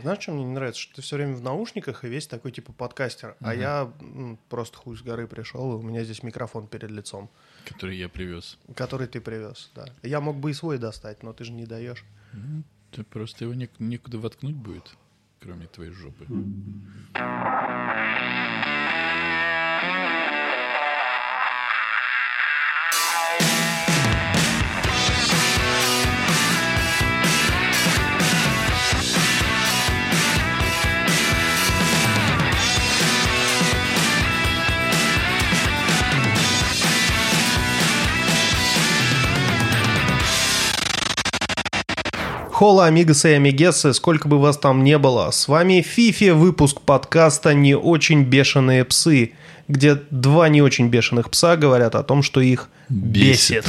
Знаешь, что мне не нравится? Что ты все время в наушниках и весь такой типа подкастер. А я м, просто хуй с горы пришел, и у меня здесь микрофон перед лицом, Который я привез. который ты привез, да. Я мог бы и свой достать, но ты же не даешь. Ты просто его нек- некуда воткнуть будет, кроме твоей жопы. Хола, амигасы и амигесы, сколько бы вас там не было. С вами Фифи, выпуск подкаста «Не очень бешеные псы», где два не очень бешеных пса говорят о том, что их бесит. Бесит.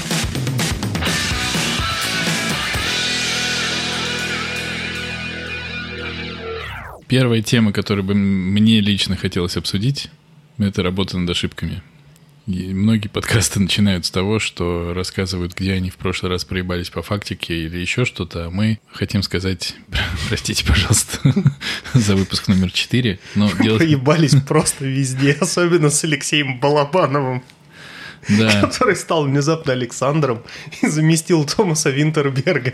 Первая тема, которую бы мне лично хотелось обсудить, это работа над ошибками. И многие подкасты начинают с того, что рассказывают, где они в прошлый раз проебались по фактике или еще что-то, а мы хотим сказать, простите, пожалуйста, за выпуск номер 4, но. Проебались просто везде, особенно с Алексеем Балабановым, Да, который стал внезапно Александром и заместил Томаса Винтерберга.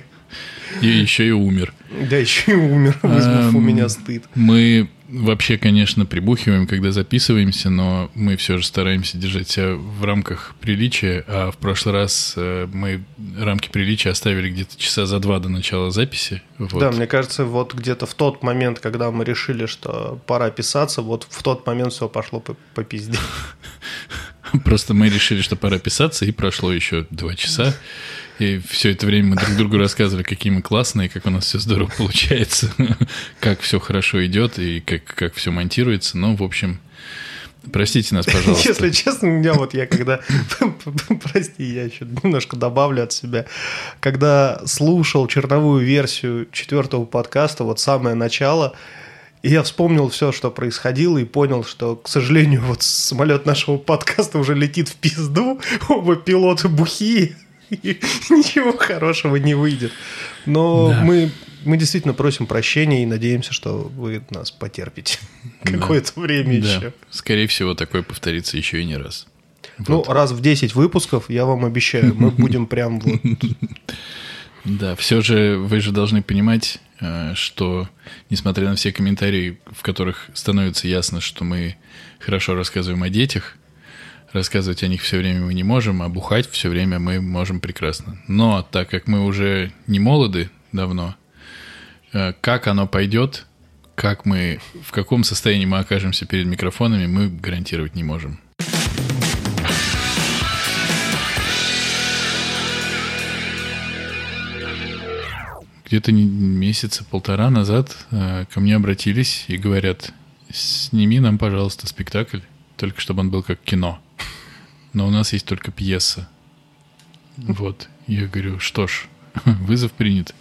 и еще и умер. Да, еще и умер, вызвав у Эм, меня стыд. Мы вообще, конечно, прибухиваем, когда записываемся, но мы все же стараемся держать себя в рамках приличия. А в прошлый раз э, мы рамки приличия оставили где-то часа за два до начала записи. Вот. Да, мне кажется, вот где-то в тот момент, когда мы решили, что пора писаться, вот в тот момент все пошло по, по пизде. Просто мы решили, что пора писаться, и прошло еще два часа. И все это время мы друг другу рассказывали, какие мы классные, как у нас все здорово получается, как все хорошо идет и как, как все монтируется. Ну, в общем, простите нас, пожалуйста. Если честно, меня вот я когда... Прости, я еще немножко добавлю от себя. Когда слушал черновую версию четвертого подкаста, вот самое начало, и я вспомнил все, что происходило, и понял, что, к сожалению, вот самолет нашего подкаста уже летит в пизду, оба пилоты бухие, и ничего хорошего не выйдет. Но Да. мы, мы действительно просим прощения и надеемся, что вы нас потерпите Да. какое-то время Да. еще. Скорее всего, такое повторится еще и не раз. Ну, раз в 10 выпусков, я вам обещаю, мы будем прям вот... Да, все же вы же должны понимать, э, что несмотря на все комментарии, в которых становится ясно, что мы хорошо рассказываем о детях, рассказывать о них все время мы не можем, а бухать все время мы можем прекрасно. Но так как мы уже не молоды давно, э, как оно пойдет, как мы, в каком состоянии мы окажемся перед микрофонами, мы гарантировать не можем. Где-то месяца полтора назад э, ко мне обратились и говорят, сними нам, пожалуйста, спектакль, только чтобы он был как кино. Но у нас есть только пьеса. Вот. Я говорю, что ж, вызов принят.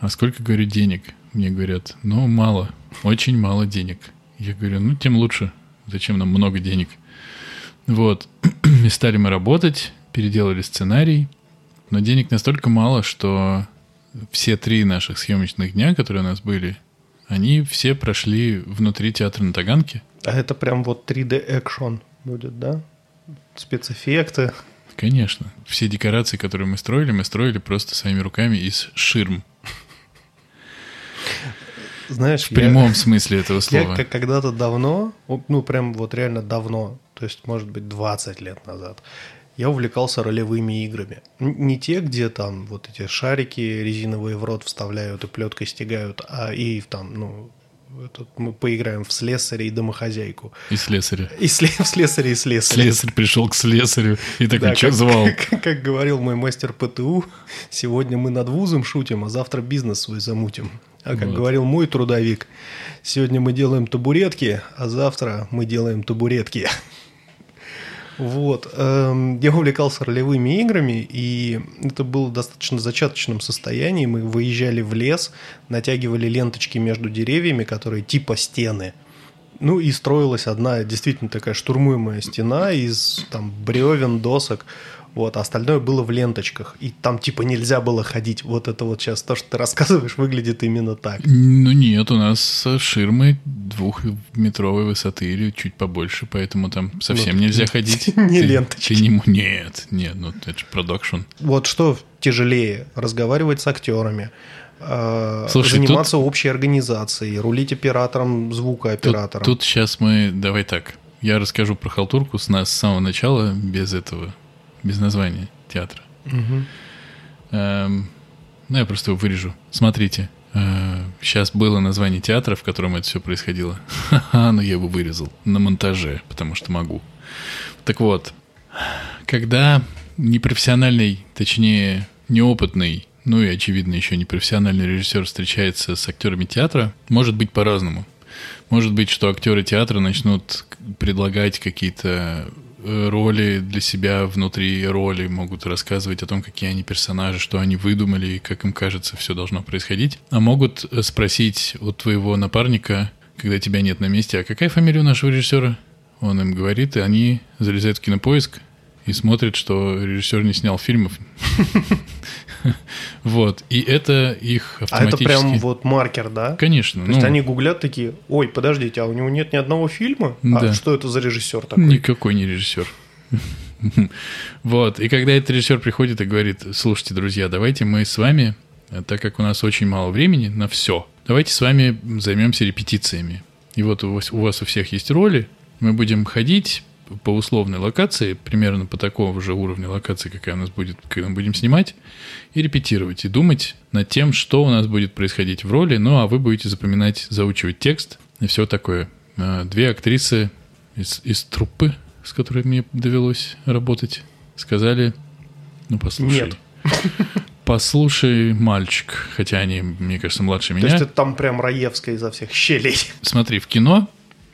А сколько, говорю, денег? Мне говорят, ну, мало, очень мало денег. Я говорю, ну, тем лучше. Зачем нам много денег? Вот. И стали мы работать, переделали сценарий, но денег настолько мало, что все три наших съемочных дня, которые у нас были, они все прошли внутри театра на Таганке. А это прям вот 3D экшон будет, да? Спецэффекты. Конечно. Все декорации, которые мы строили, мы строили просто своими руками из ширм. Знаешь, В прямом смысле этого я, слова. я когда-то давно, ну прям вот реально давно, то есть может быть 20 лет назад, я увлекался ролевыми играми. Не те, где там вот эти шарики резиновые в рот вставляют и плеткой стегают, а и там, ну, этот, мы поиграем в слесаря и домохозяйку. И слесаря. И сле- в слесаря и слесаря. Слесарь пришел к слесарю и такой, Да, что звал? Как, как говорил мой мастер ПТУ, сегодня мы над вузом шутим, а завтра бизнес свой замутим. А как Вот. говорил мой трудовик, сегодня мы делаем табуретки, а завтра мы делаем табуретки. Вот. эм, Я увлекался ролевыми играми, и это было в достаточно зачаточном состоянии. Мы выезжали в лес, натягивали ленточки между деревьями, которые типа стены. Ну и строилась одна действительно такая штурмуемая стена из там бревен, досок. Вот, а остальное было в ленточках, и там типа нельзя было ходить. Вот это вот сейчас то, что ты рассказываешь, выглядит именно так. Ну нет, у нас ширмы двухметровой высоты или чуть побольше, поэтому там совсем ну, нельзя ходить. Не ленточки. Ты не, нет, нет, ну это же продакшн. Вот что тяжелее, разговаривать с актерами, э, Слушай, заниматься тут... общей организацией, рулить оператором, звукооператором. Тут, тут сейчас мы, давай так, я расскажу про халтурку с, нас, с самого начала, без этого, без названия театра. Угу. Эм, ну, я просто его вырежу. Смотрите, э, сейчас было название театра, в котором это все происходило. Ха-ха, но я его вырезал на монтаже, потому что могу. Так вот, когда непрофессиональный, точнее, неопытный, ну и, очевидно, еще непрофессиональный режиссер встречается с актерами театра, может быть по-разному. Может быть, что актеры театра начнут предлагать какие-то э, роли для себя внутри роли, могут рассказывать о том, какие они персонажи, что они выдумали и как им кажется все должно происходить. А могут э, спросить у твоего напарника, когда тебя нет на месте, а какая фамилия у нашего режиссера? Он им говорит, и они залезают в кинопоиск и смотрят, что режиссер не снял фильмов. Вот. И это их автоматически... А это прям вот маркер, да? Конечно. То есть ну. они гуглят такие, ой, подождите, а у него нет ни одного фильма? А. А что это за режиссер такой? Никакой не режиссер. Вот. И когда этот режиссер приходит и говорит, слушайте, друзья, давайте мы с вами, так как у нас очень мало времени на все, давайте с вами займемся репетициями. И вот у вас, у вас у всех есть роли, мы будем ходить, по условной локации, примерно по такого же уровня локации, какая у нас будет, когда мы будем снимать, и репетировать, и думать над тем, что у нас будет происходить в роли, ну а вы будете запоминать, заучивать текст и все такое. А, две актрисы из, из труппы, с которой мне довелось работать, сказали, ну послушай. Нет. Послушай, мальчик, хотя они, мне кажется, младше меня. То есть это там прям Раевская изо всех щелей. Смотри, в кино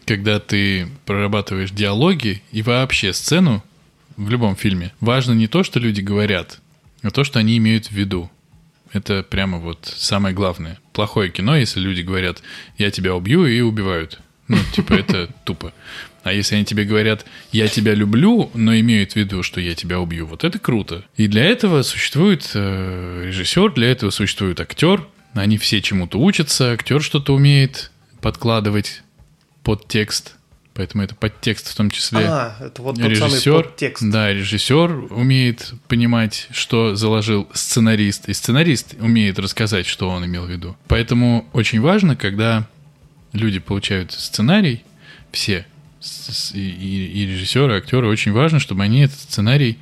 когда ты прорабатываешь диалоги и вообще сцену в любом фильме, важно не то, что люди говорят, а то, что они имеют в виду. Это прямо вот самое главное. Плохое кино, если люди говорят «я тебя убью» и убивают. Ну, типа, это тупо. А если они тебе говорят «я тебя люблю», но имеют в виду, что я тебя убью, вот это круто. И для этого существует э, режиссер, для этого существует актер. Они все чему-то учатся, актер что-то умеет подкладывать подтекст, поэтому это подтекст в том числе. А, это вот тот режиссер, самый подтекст. Да, режиссер умеет понимать, что заложил сценарист, и сценарист умеет рассказать, что он имел в виду. Поэтому очень важно, когда люди получают сценарий, все, и, и, режиссеры, и актеры, очень важно, чтобы они этот сценарий,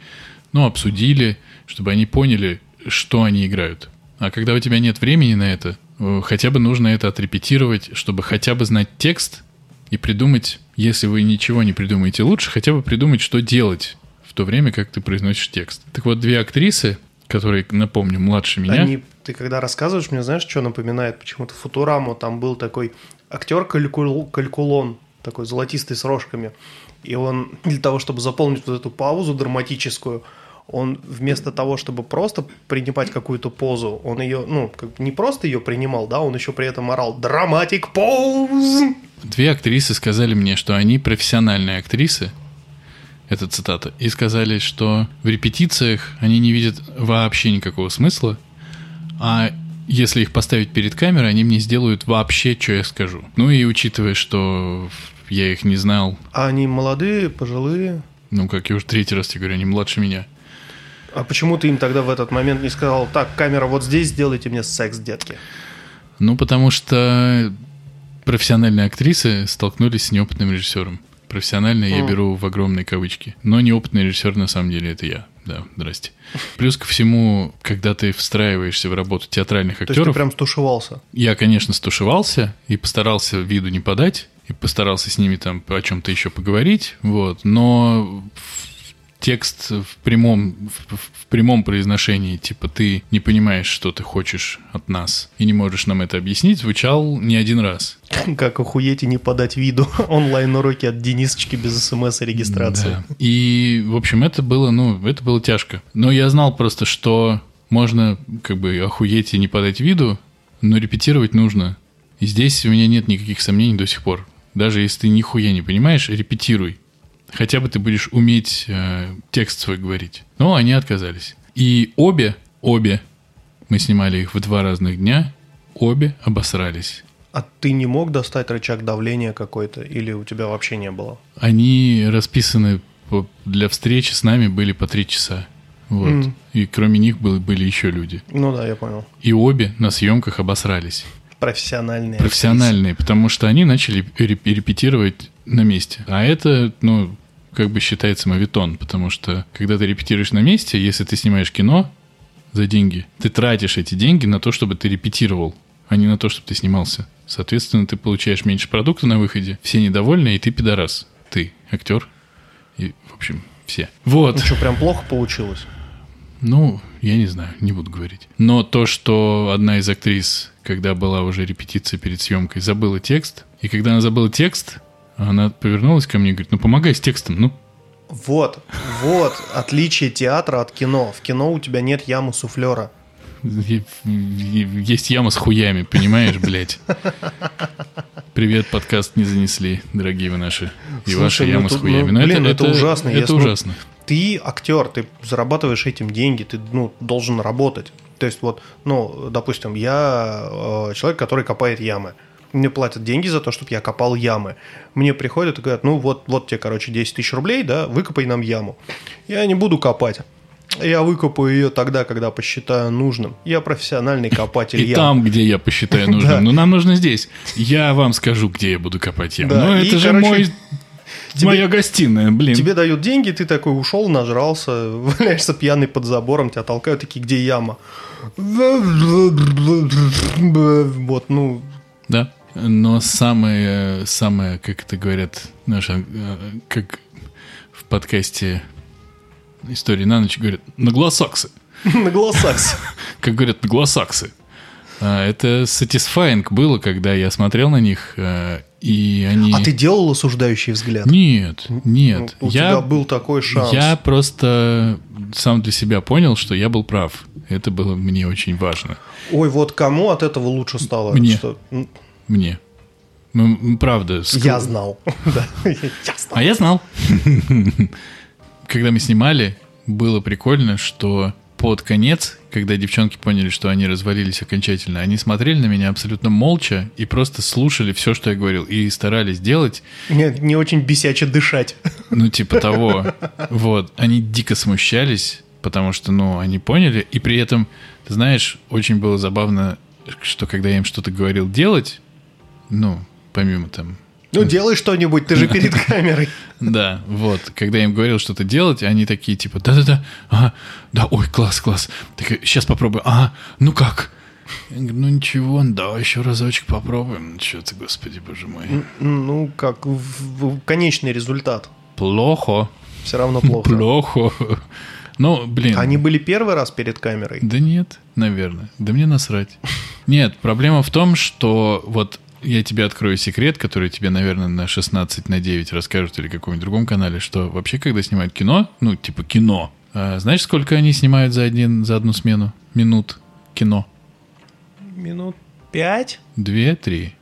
ну, обсудили, чтобы они поняли, что они играют. А когда у тебя нет времени на это, э, хотя бы нужно это отрепетировать, чтобы хотя бы знать текст, и придумать, если вы ничего не придумаете лучше, хотя бы придумать, что делать в то время, как ты произносишь текст. Так вот, две актрисы, которые, напомню, младше меня. Они, ты когда рассказываешь, мне знаешь, что напоминает? Почему-то Футураму там был такой актер Калькул, Калькулон, такой золотистый с рожками. И он для того, чтобы заполнить вот эту паузу драматическую, он вместо того, чтобы просто принимать какую-то позу, он ее, ну, как не просто ее принимал, да, он еще при этом орал «Драматик поуз!» Две актрисы сказали мне, что они профессиональные актрисы, это цитата, и сказали, что в репетициях они не видят вообще никакого смысла, а если их поставить перед камерой, они мне сделают вообще, что я скажу. Ну и учитывая, что я их не знал. А они молодые, пожилые? Ну, как я уже третий раз тебе говорю, они младше меня. А почему ты им тогда в этот момент не сказал, так, камера вот здесь, сделайте мне секс, детки? Ну, потому что профессиональные актрисы столкнулись с неопытным режиссером. Профессионально mm. я беру в огромные кавычки. Но неопытный режиссер на самом деле это я. Да, здрасте. Плюс ко всему, когда ты встраиваешься в работу театральных актеров... То есть ты прям стушевался? Я, конечно, стушевался и постарался виду не подать, и постарался с ними там о чем-то еще поговорить, вот. Но текст в прямом, в, в прямом произношении, типа ты не понимаешь, что ты хочешь от нас, и не можешь нам это объяснить, звучал не один раз. Как охуеть и не подать виду. Онлайн-уроки от Денисочки без смс и регистрации. Да. И, в общем, это было, ну, это было тяжко. Но я знал просто, что можно как бы охуеть и не подать виду, но репетировать нужно. И здесь у меня нет никаких сомнений до сих пор. Даже если ты нихуя не понимаешь, репетируй Хотя бы ты будешь уметь э, текст свой говорить. Но они отказались. И обе, обе, мы снимали их в два разных дня, обе обосрались. А ты не мог достать рычаг давления какой-то или у тебя вообще не было? Они расписаны по- для встречи с нами были по три часа. Вот. Мгм. И кроме них был- были еще люди. Ну да, я понял. И обе на съемках обосрались. Профессиональные. Профессиональные, потому что они начали реп- репетировать на месте. А это, ну, как бы считается мавитон, потому что когда ты репетируешь на месте, если ты снимаешь кино за деньги, ты тратишь эти деньги на то, чтобы ты репетировал, а не на то, чтобы ты снимался. Соответственно, ты получаешь меньше продукта на выходе, все недовольны, и ты пидорас. Ты актер. И, в общем, все. Вот. Ну что, прям плохо получилось? Ну, я не знаю, не буду говорить. Но то, что одна из актрис, когда была уже репетиция перед съемкой, забыла текст, и когда она забыла текст, она повернулась ко мне и говорит, ну помогай с текстом, ну. Вот, вот отличие театра от кино. В кино у тебя нет ямы суфлера. Есть яма с хуями, понимаешь, блядь? Привет, подкаст не занесли, дорогие вы наши. И Слушай, ваша ну яма с тут, хуями. ну, блин, это ужасно, Это если- ну, ужасно. Ты актер, ты зарабатываешь этим деньги, ты ну, должен работать. То есть вот, ну, допустим, я э, человек, который копает ямы. Мне платят деньги за то, чтобы я копал ямы. Мне приходят и говорят, ну вот, вот тебе, короче, 10 тысяч рублей, да, выкопай нам яму. Я не буду копать. Я выкопаю ее тогда, когда посчитаю нужным. Я профессиональный копатель И ям. там, где я посчитаю Да. нужным. Но нам нужно здесь. Я вам скажу, где я буду копать яму. Да, Ну, и, это же короче, мой... тебе- Моя гостиная, блин. Тебе дают деньги, ты такой ушел, нажрался, валяешься пьяный под забором, тебя толкают, такие, где яма? Вот, ну, Да. Но самое, самое, как это говорят, наша, э, как в подкасте истории на ночь говорят, наглосаксы. на голосах. Как говорят наглосаксы. А, Это satisfying было, когда я смотрел на них, э, и они... А ты делал осуждающий взгляд? Нет, нет. Ну, У я, тебя был такой шанс. я просто сам для себя понял, что я был прав. Это было мне очень важно. Ой, вот кому от этого лучше стало? Мне. Что- Мне. Ну, правда. ск- Я знал. Да, я знал. А я знал. Когда мы снимали, было прикольно, что под конец, когда девчонки поняли, что они развалились окончательно, они смотрели на меня абсолютно молча и просто слушали все, что я говорил, и старались делать, Мне не очень бесяче дышать. ну, типа того. Вот. Они дико смущались, потому что, ну, они поняли, и при этом, ты знаешь, очень было забавно, что когда я им что-то говорил делать, ну, помимо там Ну, делай что-нибудь, ты же перед камерой. Да, вот. Когда я им говорил что-то делать, они такие типа, да-да-да, ага, да, ой, класс, класс. Так, сейчас попробую. Ага, ну как? Я говорю, ну ничего, давай еще разочек попробуем. Что ты, господи, боже мой. Ну, как в- в- конечный результат. Плохо, Все равно плохо. плохо. Ну, блин. Они были первый раз перед камерой? Да нет, наверное. Да мне насрать. Нет, проблема в том, что вот я тебе открою секрет, который тебе, наверное, на 16 на 9 расскажут или каком-нибудь другом канале, что вообще, когда снимают кино, ну, типа кино, а знаешь, сколько они снимают за, один, за одну смену? Минут кино? Минут пять? Две, три.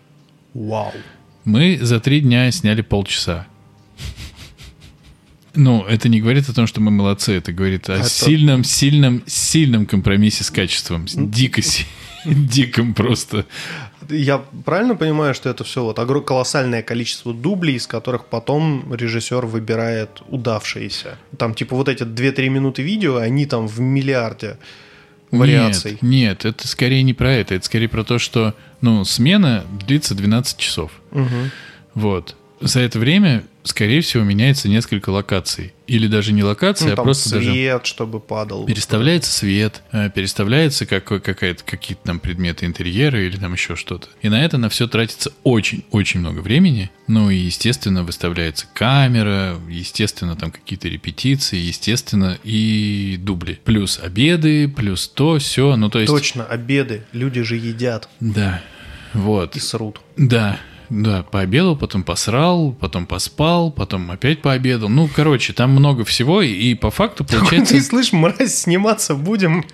Вау. Мы за три дня сняли полчаса. Ну, это не говорит о том, что мы молодцы, это говорит о Это- сильном, сильном, сильном компромиссе с качеством. С Дико, диком просто. Я правильно понимаю, что это все вот колоссальное количество дублей, из которых потом режиссер выбирает удавшиеся? Там типа вот эти 2-3 минуты видео, они там в миллиарде вариаций. Нет, нет, это скорее не про это. Это скорее про то, что ну, смена длится 12 часов. Мгм. Вот. За это время, скорее всего, меняется несколько локаций. Или даже не локации, Ну, а просто даже... свет, чтобы падал. Переставляется свет, э, переставляется какой- какая-то, какие-то там предметы интерьера или там еще что-то. И на это на все тратится очень-очень много времени. Ну и, естественно, выставляется камера, естественно, там какие-то репетиции, естественно, и дубли. Плюс обеды, плюс то, все. Ну, то есть... Точно, обеды. Люди же едят Да, вот. и срут. Да, да, пообедал, потом посрал, потом поспал, потом опять пообедал. Ну, короче, там много всего, и, и по факту получается... Ты слышь, мразь, сниматься будем.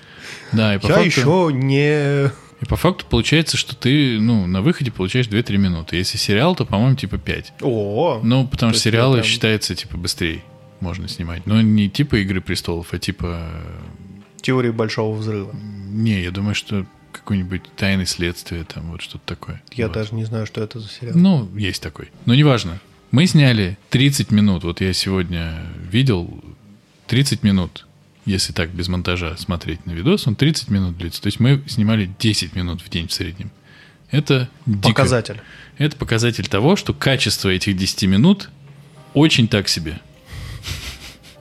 Да, и по Я факту... еще не И по факту получается, что ты, ну, на выходе получаешь 2-3 минуты. Если сериал, то, по-моему, типа 5. О, Ну, потому То что сериалы это- считается, типа, быстрее можно снимать. Но не типа «Игры престолов», а типа... теория большого взрыва. Не, я думаю, что какой-нибудь «Тайны следствия», там вот что-то такое. Я Вот. даже не знаю, что это за сериал. Ну, есть такой. Но неважно. Мы сняли 30 минут. Вот я сегодня видел 30 минут. Если так, без монтажа смотреть на видос, он 30 минут длится. То есть мы снимали 10 минут в день в среднем. Это дико. Показатель. Это показатель того, что качество этих 10 минут очень так себе.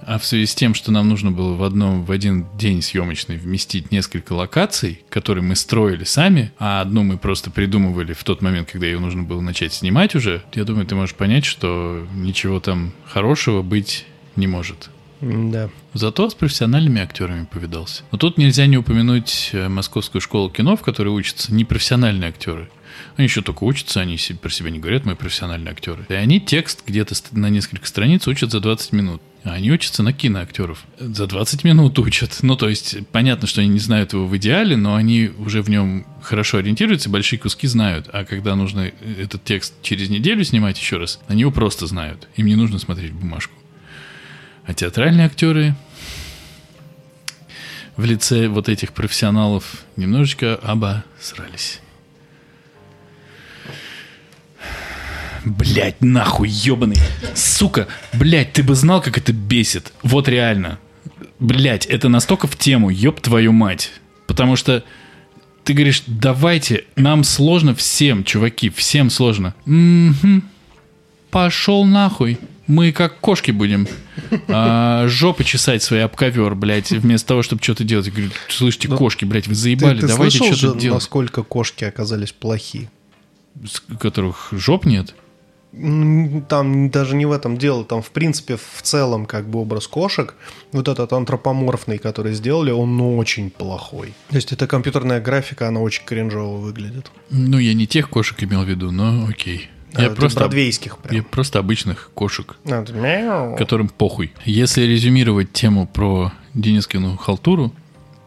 А в связи с тем, что нам нужно было в, одном, в один день съемочный вместить несколько локаций, которые мы строили сами, а одну мы просто придумывали в тот момент, когда ее нужно было начать снимать уже, я думаю, ты можешь понять, что ничего там хорошего быть не может. Да. Зато с профессиональными актерами повидался. Но тут нельзя не упомянуть э, Московскую школу кино, в которой учатся непрофессиональные актеры. Они еще только учатся, они про себя не говорят, мы профессиональные актеры. И они текст где-то на несколько страниц учат за 20 минут. Они учатся на киноактеров. За 20 минут учат. Ну, то есть, понятно, что они не знают его в идеале, но они уже в нем хорошо ориентируются, большие куски знают. А когда нужно этот текст через неделю снимать еще раз, они его просто знают. Им не нужно смотреть бумажку. А театральные актеры в лице вот этих профессионалов немножечко обосрались. Блять, нахуй, ебаный. Сука, блять, ты бы знал, как это бесит. Вот реально. Блять, это настолько в тему, ёб твою мать. Потому что ты говоришь, давайте, нам сложно всем, чуваки, всем сложно. Мгм. Пошел нахуй. Мы как кошки будем а, жопы чесать свои об ковер, блядь, вместо того, чтобы что-то делать. Я говорю, слышите, Ну, кошки, блядь, вы Ты, заебали, ты давайте слышал что-то делать. насколько кошки оказались плохи? С которых жоп нет? Там даже не в этом дело, там в принципе в целом как бы образ кошек, вот этот антропоморфный, который сделали, он ну, очень плохой. То есть эта компьютерная графика, она очень кринжово выглядит. Ну, я не тех кошек имел в виду, но окей. Я А, просто, бродвейских я прям. просто обычных кошек, А, которым похуй. Если резюмировать тему про Денискину халтуру,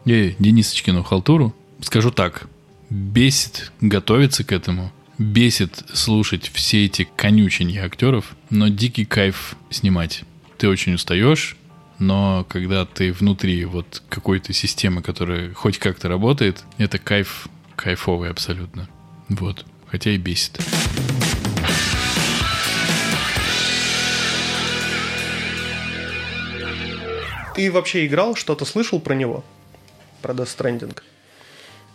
э, Денисочкину халтуру, скажу так. Бесит готовиться к этому, бесит слушать все эти конюченья актеров, но дикий кайф снимать. Ты очень устаешь, но когда ты внутри вот какой-то системы, которая хоть как-то работает, это кайф, кайфовый абсолютно. Вот. Хотя и бесит. Ты вообще играл, что-то слышал про него? Про Death Stranding?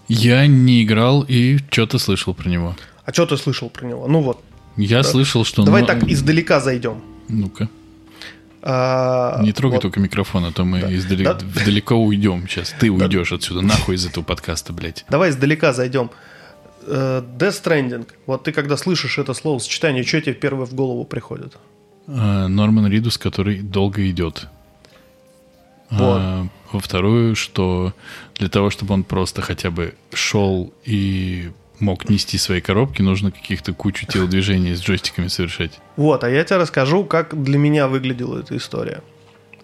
Я не играл и что-то слышал про него. А что ты слышал про него? Ну вот, Я слышал, что... давай ну, так издалека зайдем. Ну-ка. А, Не трогай вот. только микрофон, а то мы Да. издали- Да. далеко уйдем сейчас. Ты уйдешь отсюда, нахуй из этого подкаста, блядь. Давай издалека зайдем. Э, Death Stranding. Вот ты когда слышишь это слово сочетание, что тебе первое в голову приходит? А, Норман Ридус, который долго идет. А, во вторую, что для того, чтобы он просто хотя бы шел и мог нести свои коробки, нужно каких-то кучу телодвижений с джойстиками совершать. Вот, а я тебе расскажу, как для меня выглядела эта история.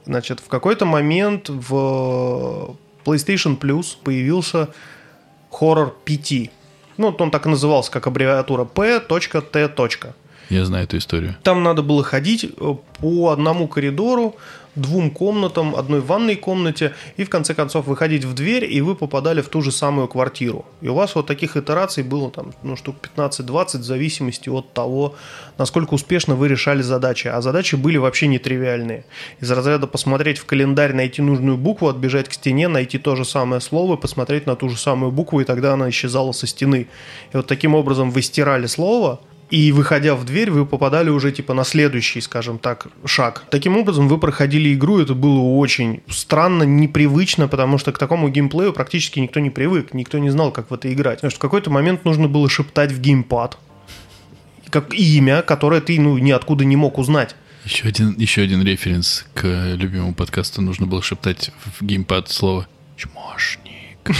Значит, в какой-то момент в PlayStation Plus появился хоррор PT. Ну, вот он так и назывался, как аббревиатура P.T. Я знаю эту историю. Там надо было ходить э, по одному коридору, двум комнатам, одной ванной комнате, и в конце концов выходить в дверь, и вы попадали в ту же самую квартиру. И у вас вот таких итераций было там, ну, штук 15-20, в зависимости от того, насколько успешно вы решали задачи. А задачи были вообще нетривиальные. Из разряда посмотреть в календарь, найти нужную букву, отбежать к стене, найти то же самое слово, посмотреть на ту же самую букву, и тогда она исчезала со стены. И вот таким образом вы стирали слово, и выходя в дверь, вы попадали уже типа на следующий, скажем так, шаг. Таким образом, вы проходили игру, это было очень странно, непривычно, потому что к такому геймплею практически никто не привык, никто не знал, как в это играть. Потому что в какой-то момент нужно было шептать в геймпад как имя, которое ты ну, ниоткуда не мог узнать. Еще один, еще один референс к любимому подкасту. Нужно было шептать в геймпад слово «чмошник».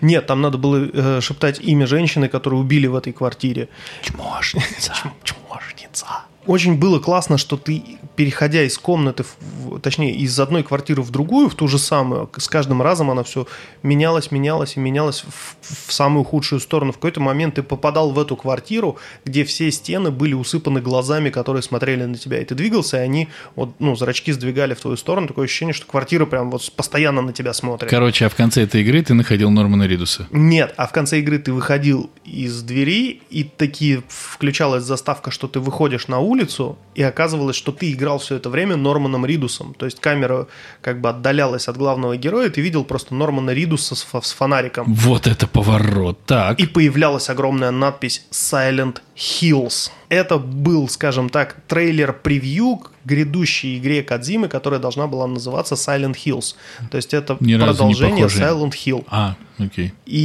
Нет, там надо было э, шептать имя женщины, которую убили в этой квартире. Чмошница. Чмошница. Очень было классно, что ты, переходя из комнаты, в, точнее, из одной квартиры в другую, в ту же самую, с каждым разом она все менялась, менялась и менялась в, в самую худшую сторону. В какой-то момент ты попадал в эту квартиру, где все стены были усыпаны глазами, которые смотрели на тебя. И ты двигался, и они, вот, ну, зрачки сдвигали в твою сторону. Такое ощущение, что квартира прям вот постоянно на тебя смотрит. Короче, а в конце этой игры ты находил Нормана Ридуса? Нет, а в конце игры ты выходил из двери, и такие включалась заставка, что ты выходишь на улицу, и оказывалось, что ты играл все это время Норманом Ридусом. То есть камера как бы отдалялась от главного героя, и ты видел просто Нормана Ридуса с, с фонариком. Вот это поворот. Так. И появлялась огромная надпись Silent Hills. Это был, скажем так, трейлер-превью грядущей игре Кадзимы, которая должна была называться Silent Hills. То есть это Ни продолжение. Silent Hill. А, окей. И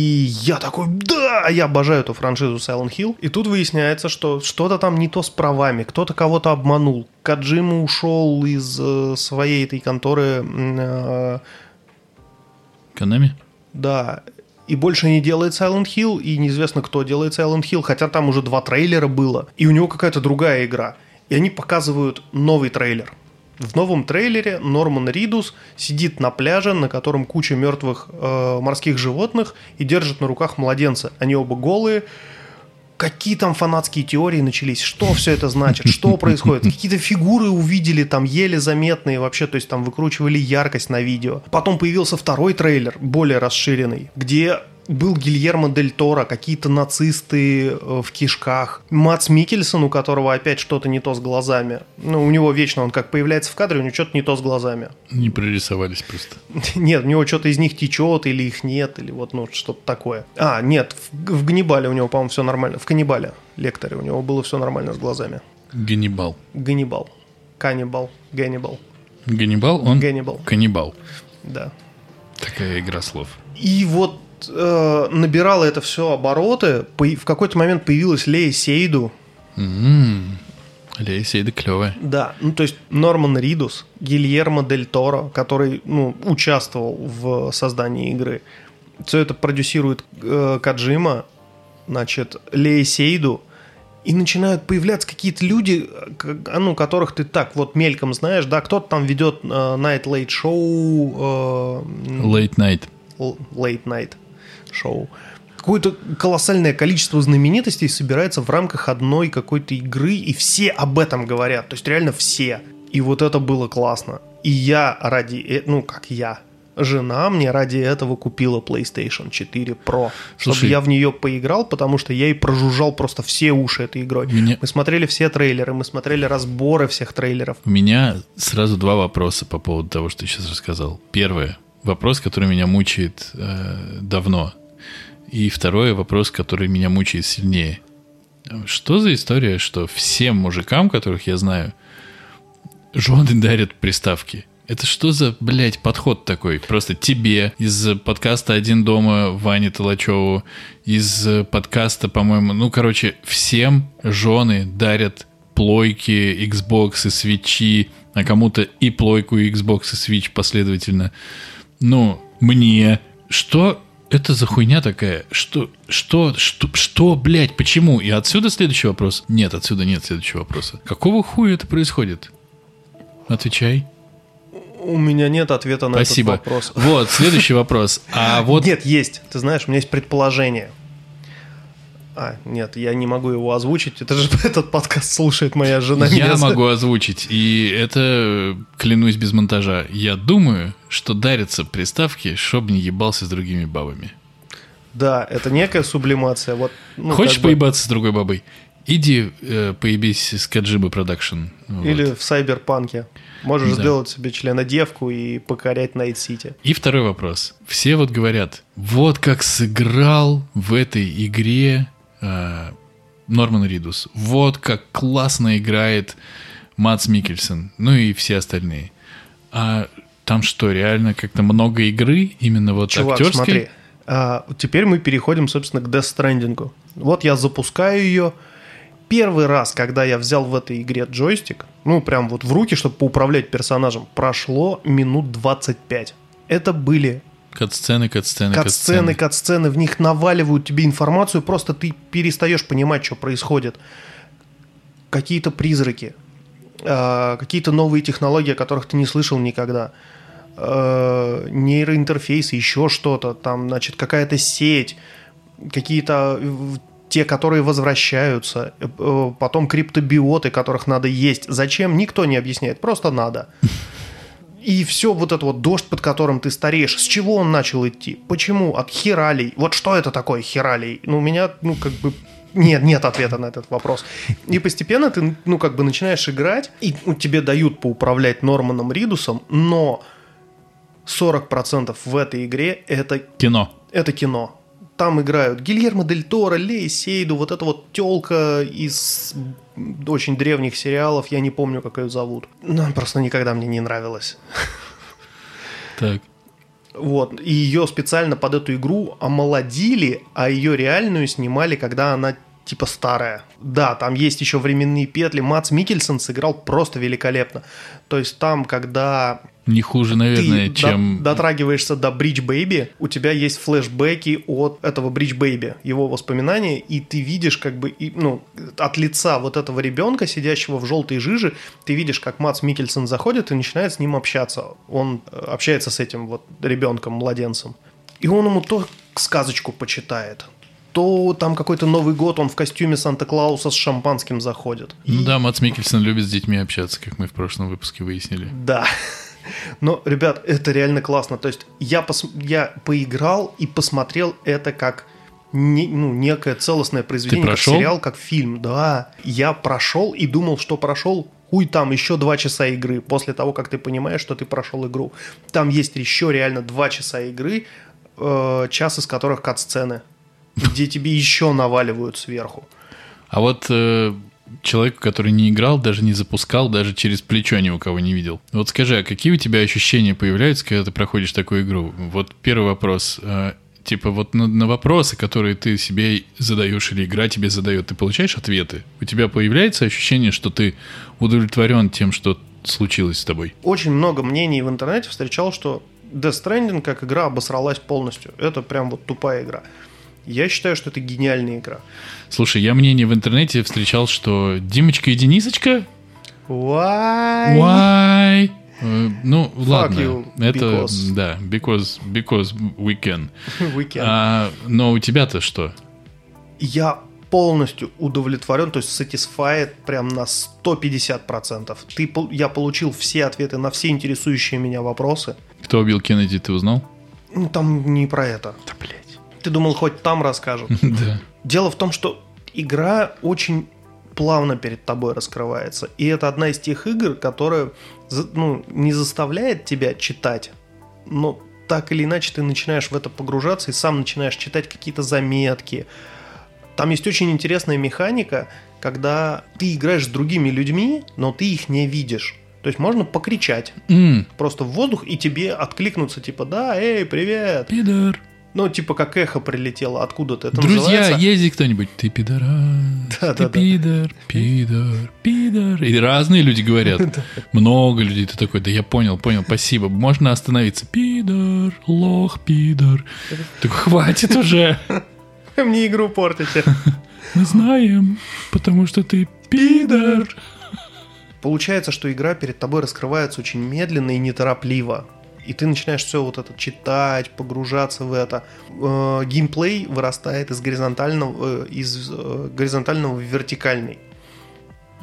я такой, да, я обожаю эту франшизу Silent Hill. И тут выясняется, что что-то там не то с правами, кто-то кого-то обманул. Каджима ушел из э, своей этой конторы, э, Канами? да, и больше не делает Silent Hill, и неизвестно, кто делает Silent Hill, хотя там уже два трейлера было, и у него какая-то другая игра. И они показывают новый трейлер. В новом трейлере Норман Ридус сидит на пляже, на котором куча мертвых э, морских животных, и держит на руках младенца. Они оба голые. Какие там фанатские теории начались? Что все это значит? Что происходит? Какие-то фигуры увидели там еле заметные вообще, то есть там выкручивали яркость на видео. Потом появился второй трейлер, более расширенный, где был Гильермо Дель Торо, какие-то нацисты э, в кишках. Мац Микельсон, у которого опять что-то не то с глазами. Ну, у него вечно он как появляется в кадре, у него что-то не то с глазами. Не прорисовались просто. Нет, у него что-то из них течет, или их нет, или вот, ну, что-то такое. А, нет, в, в Ганнибале у него, по-моему, все нормально. В Каннибале, лекторе, у него было все нормально с глазами. Ганнибал. Ганнибал. Каннибал. Ганнибал. Ганнибал, он Ганнибал. каннибал. Да. Такая игра слов. И вот э, набирало это все обороты. По- В какой-то момент появилась Лея Сейду. М-м. Лея Сейда клевая. Да, ну то есть Норман Ридус, Гильермо Дель Торо, который ну, участвовал в создании игры. Все это продюсирует э, Каджима, значит, Лея Сейду. И начинают появляться какие-то люди, к- ну, которых ты так вот мельком знаешь, да, кто-то там ведет э, Night Late Show, э, Late Night. Late Night Show. Какое-то колоссальное количество знаменитостей собирается в рамках одной какой-то игры, и все об этом говорят. То есть реально все. И вот это было классно. И я ради... э- Ну, как я. Жена мне ради этого купила PlayStation 4 Pro. Чтобы Слушай. я в нее поиграл, потому что я и прожужжал просто все уши этой игрой. Меня- Мы смотрели все трейлеры, мы смотрели разборы всех трейлеров. У меня сразу два вопроса по поводу того, что ты сейчас рассказал. Первое. Вопрос, который меня мучает э, давно. И второе. Вопрос, который меня мучает сильнее. Что за история, что всем мужикам, которых я знаю, жены дарят приставки? Это что за, блядь, подход такой? Просто тебе из подкаста «Один дома» Ване Толачеву, из подкаста, по-моему, ну, короче, всем жены дарят плойки, Xbox и свечи, а кому-то и плойку, и Xbox, и Switch последовательно. Ну, мне. Что это за хуйня такая? Что, что, что, что, блядь, почему? И отсюда следующий вопрос. Нет, отсюда нет следующего вопроса. Какого хуя это происходит? Отвечай. У меня нет ответа на Спасибо. этот вопрос. Вот, следующий вопрос. А вот Нет, есть. Ты знаешь, у меня есть предположение. А, нет, я не могу его озвучить. Это же этот подкаст слушает моя жена. я Меня- могу озвучить, и это, клянусь без монтажа, я думаю, что дарятся приставки, чтобы не ебался с другими бабами. Да, это некая сублимация. Вот, ну, Хочешь как бы- поебаться с другой бабой? Иди э, поебись с Kojima Production. Вот. Или в Сайберпанке. Можешь Да. сделать себе члена-девку и покорять Night City. И второй вопрос. Все вот говорят, вот как сыграл в этой игре э, Норман Ридус. Вот как классно играет Мадс Миккельсен. Ну и все остальные. А там что, реально как-то много игры? Именно вот Чувак, актерской? смотри. а, теперь мы переходим, собственно, к Death Stranding. Вот я запускаю ее. Первый раз, когда я взял в этой игре джойстик, ну, прям вот в руки, чтобы поуправлять персонажем, прошло минут 25. Это были Кат-сцены, кат-сцены, кат-сцены, кат-сцены, в них наваливают тебе информацию, просто ты перестаешь понимать, что происходит. какие-то призраки, э, какие-то новые технологии, о которых ты не слышал никогда, э, нейроинтерфейсы, еще что-то, там, значит, какая-то сеть, какие-то э, те, которые возвращаются, потом криптобиоты, которых надо есть. Зачем? Никто не объясняет, просто надо. И все вот это вот дождь, под которым ты стареешь, с чего он начал идти? Почему? От хиралей. Вот что это такое хиралей? Ну, у меня, ну, как бы нет, нет ответа на этот вопрос. И постепенно ты, ну, как бы начинаешь играть, и ну, тебе дают поуправлять Норманом Ридусом, но 40% в этой игре это... Кино. Это кино. Там играют Гильермо Дель Торо, Лей Сейду, вот эта вот телка из очень древних сериалов, я не помню, как ее зовут. Но она просто никогда мне не нравилась. Так. Вот, и ее специально под эту игру омолодили, а ее реальную снимали, когда она типа старая. Да, там есть еще временные петли. Мадс Миккельсен сыграл просто великолепно. То есть там, когда не хуже, наверное, ты чем... дотрагиваешься до Bridge Baby, у тебя есть флешбеки от этого Bridge Baby, его воспоминания, и ты видишь как бы, и, ну, от лица вот этого ребенка, сидящего в желтой жиже, ты видишь, как Мадс Миккельсен заходит и начинает с ним общаться. Он э, общается с этим вот ребенком, младенцем. И он ему то сказочку почитает, то там какой-то Новый год, он в костюме Санта-Клауса с шампанским заходит. Ну и... да, Мац Микельсон любит с детьми общаться, как мы в прошлом выпуске выяснили. Да. Но, ребят, это реально классно. То есть я, пос... я поиграл и посмотрел это как не, ну, некое целостное произведение, как сериал, как фильм. Да, я прошел и думал, что прошел хуй там еще два часа игры после того, как ты понимаешь, что ты прошел игру. Там есть еще реально два часа игры, э, час из которых кат-сцены, где тебе еще наваливают сверху. А вот э, человеку, который не играл, даже не запускал, даже через плечо ни у кого не видел. Вот скажи, а какие у тебя ощущения появляются, когда ты проходишь такую игру? Вот первый вопрос. Э, типа вот на, на вопросы, которые ты себе задаешь или игра тебе задает, ты получаешь ответы? У тебя появляется ощущение, что ты удовлетворен тем, что случилось с тобой? Очень много мнений в интернете встречал, что Death Stranding как игра обосралась полностью. Это прям вот тупая игра. Я считаю, что это гениальная игра. Слушай, я мнение в интернете встречал, что Димочка и Денисочка... Why? Why? Э, Ну, ладно, you, это because. да, because because we can. We can. А, но у тебя-то что? Я полностью удовлетворен, то есть satisfied прям на 150%. Ты, я получил все ответы на все интересующие меня вопросы. Кто убил Кеннеди, ты узнал? Ну, там не про это. Да, блядь. Ты думал, хоть там расскажут. Да. Дело в том, что игра очень плавно перед тобой раскрывается. И это одна из тех игр, которая ну, не заставляет тебя читать, но так или иначе ты начинаешь в это погружаться и сам начинаешь читать какие-то заметки. Там есть очень интересная механика, когда ты играешь с другими людьми, но ты их не видишь. То есть можно покричать М, просто в воздух, и тебе откликнуться, типа, да, эй, привет. Пидор. Ну, типа, как эхо прилетело откуда-то. Это Друзья, называется... здесь кто-нибудь? Ты пидорас, Да, ты да, да. пидор, пидор, пидор. И разные люди говорят. Много людей. Ты такой, да я понял, понял, спасибо. Можно остановиться. Пидор, лох, пидор. Такой, хватит уже. Мне игру портите. Мы знаем, потому что ты пидор. Получается, что игра перед тобой раскрывается очень медленно и неторопливо. И ты начинаешь все вот это читать, погружаться в это. Э, геймплей вырастает из горизонтального, э, из э, горизонтального в вертикальный.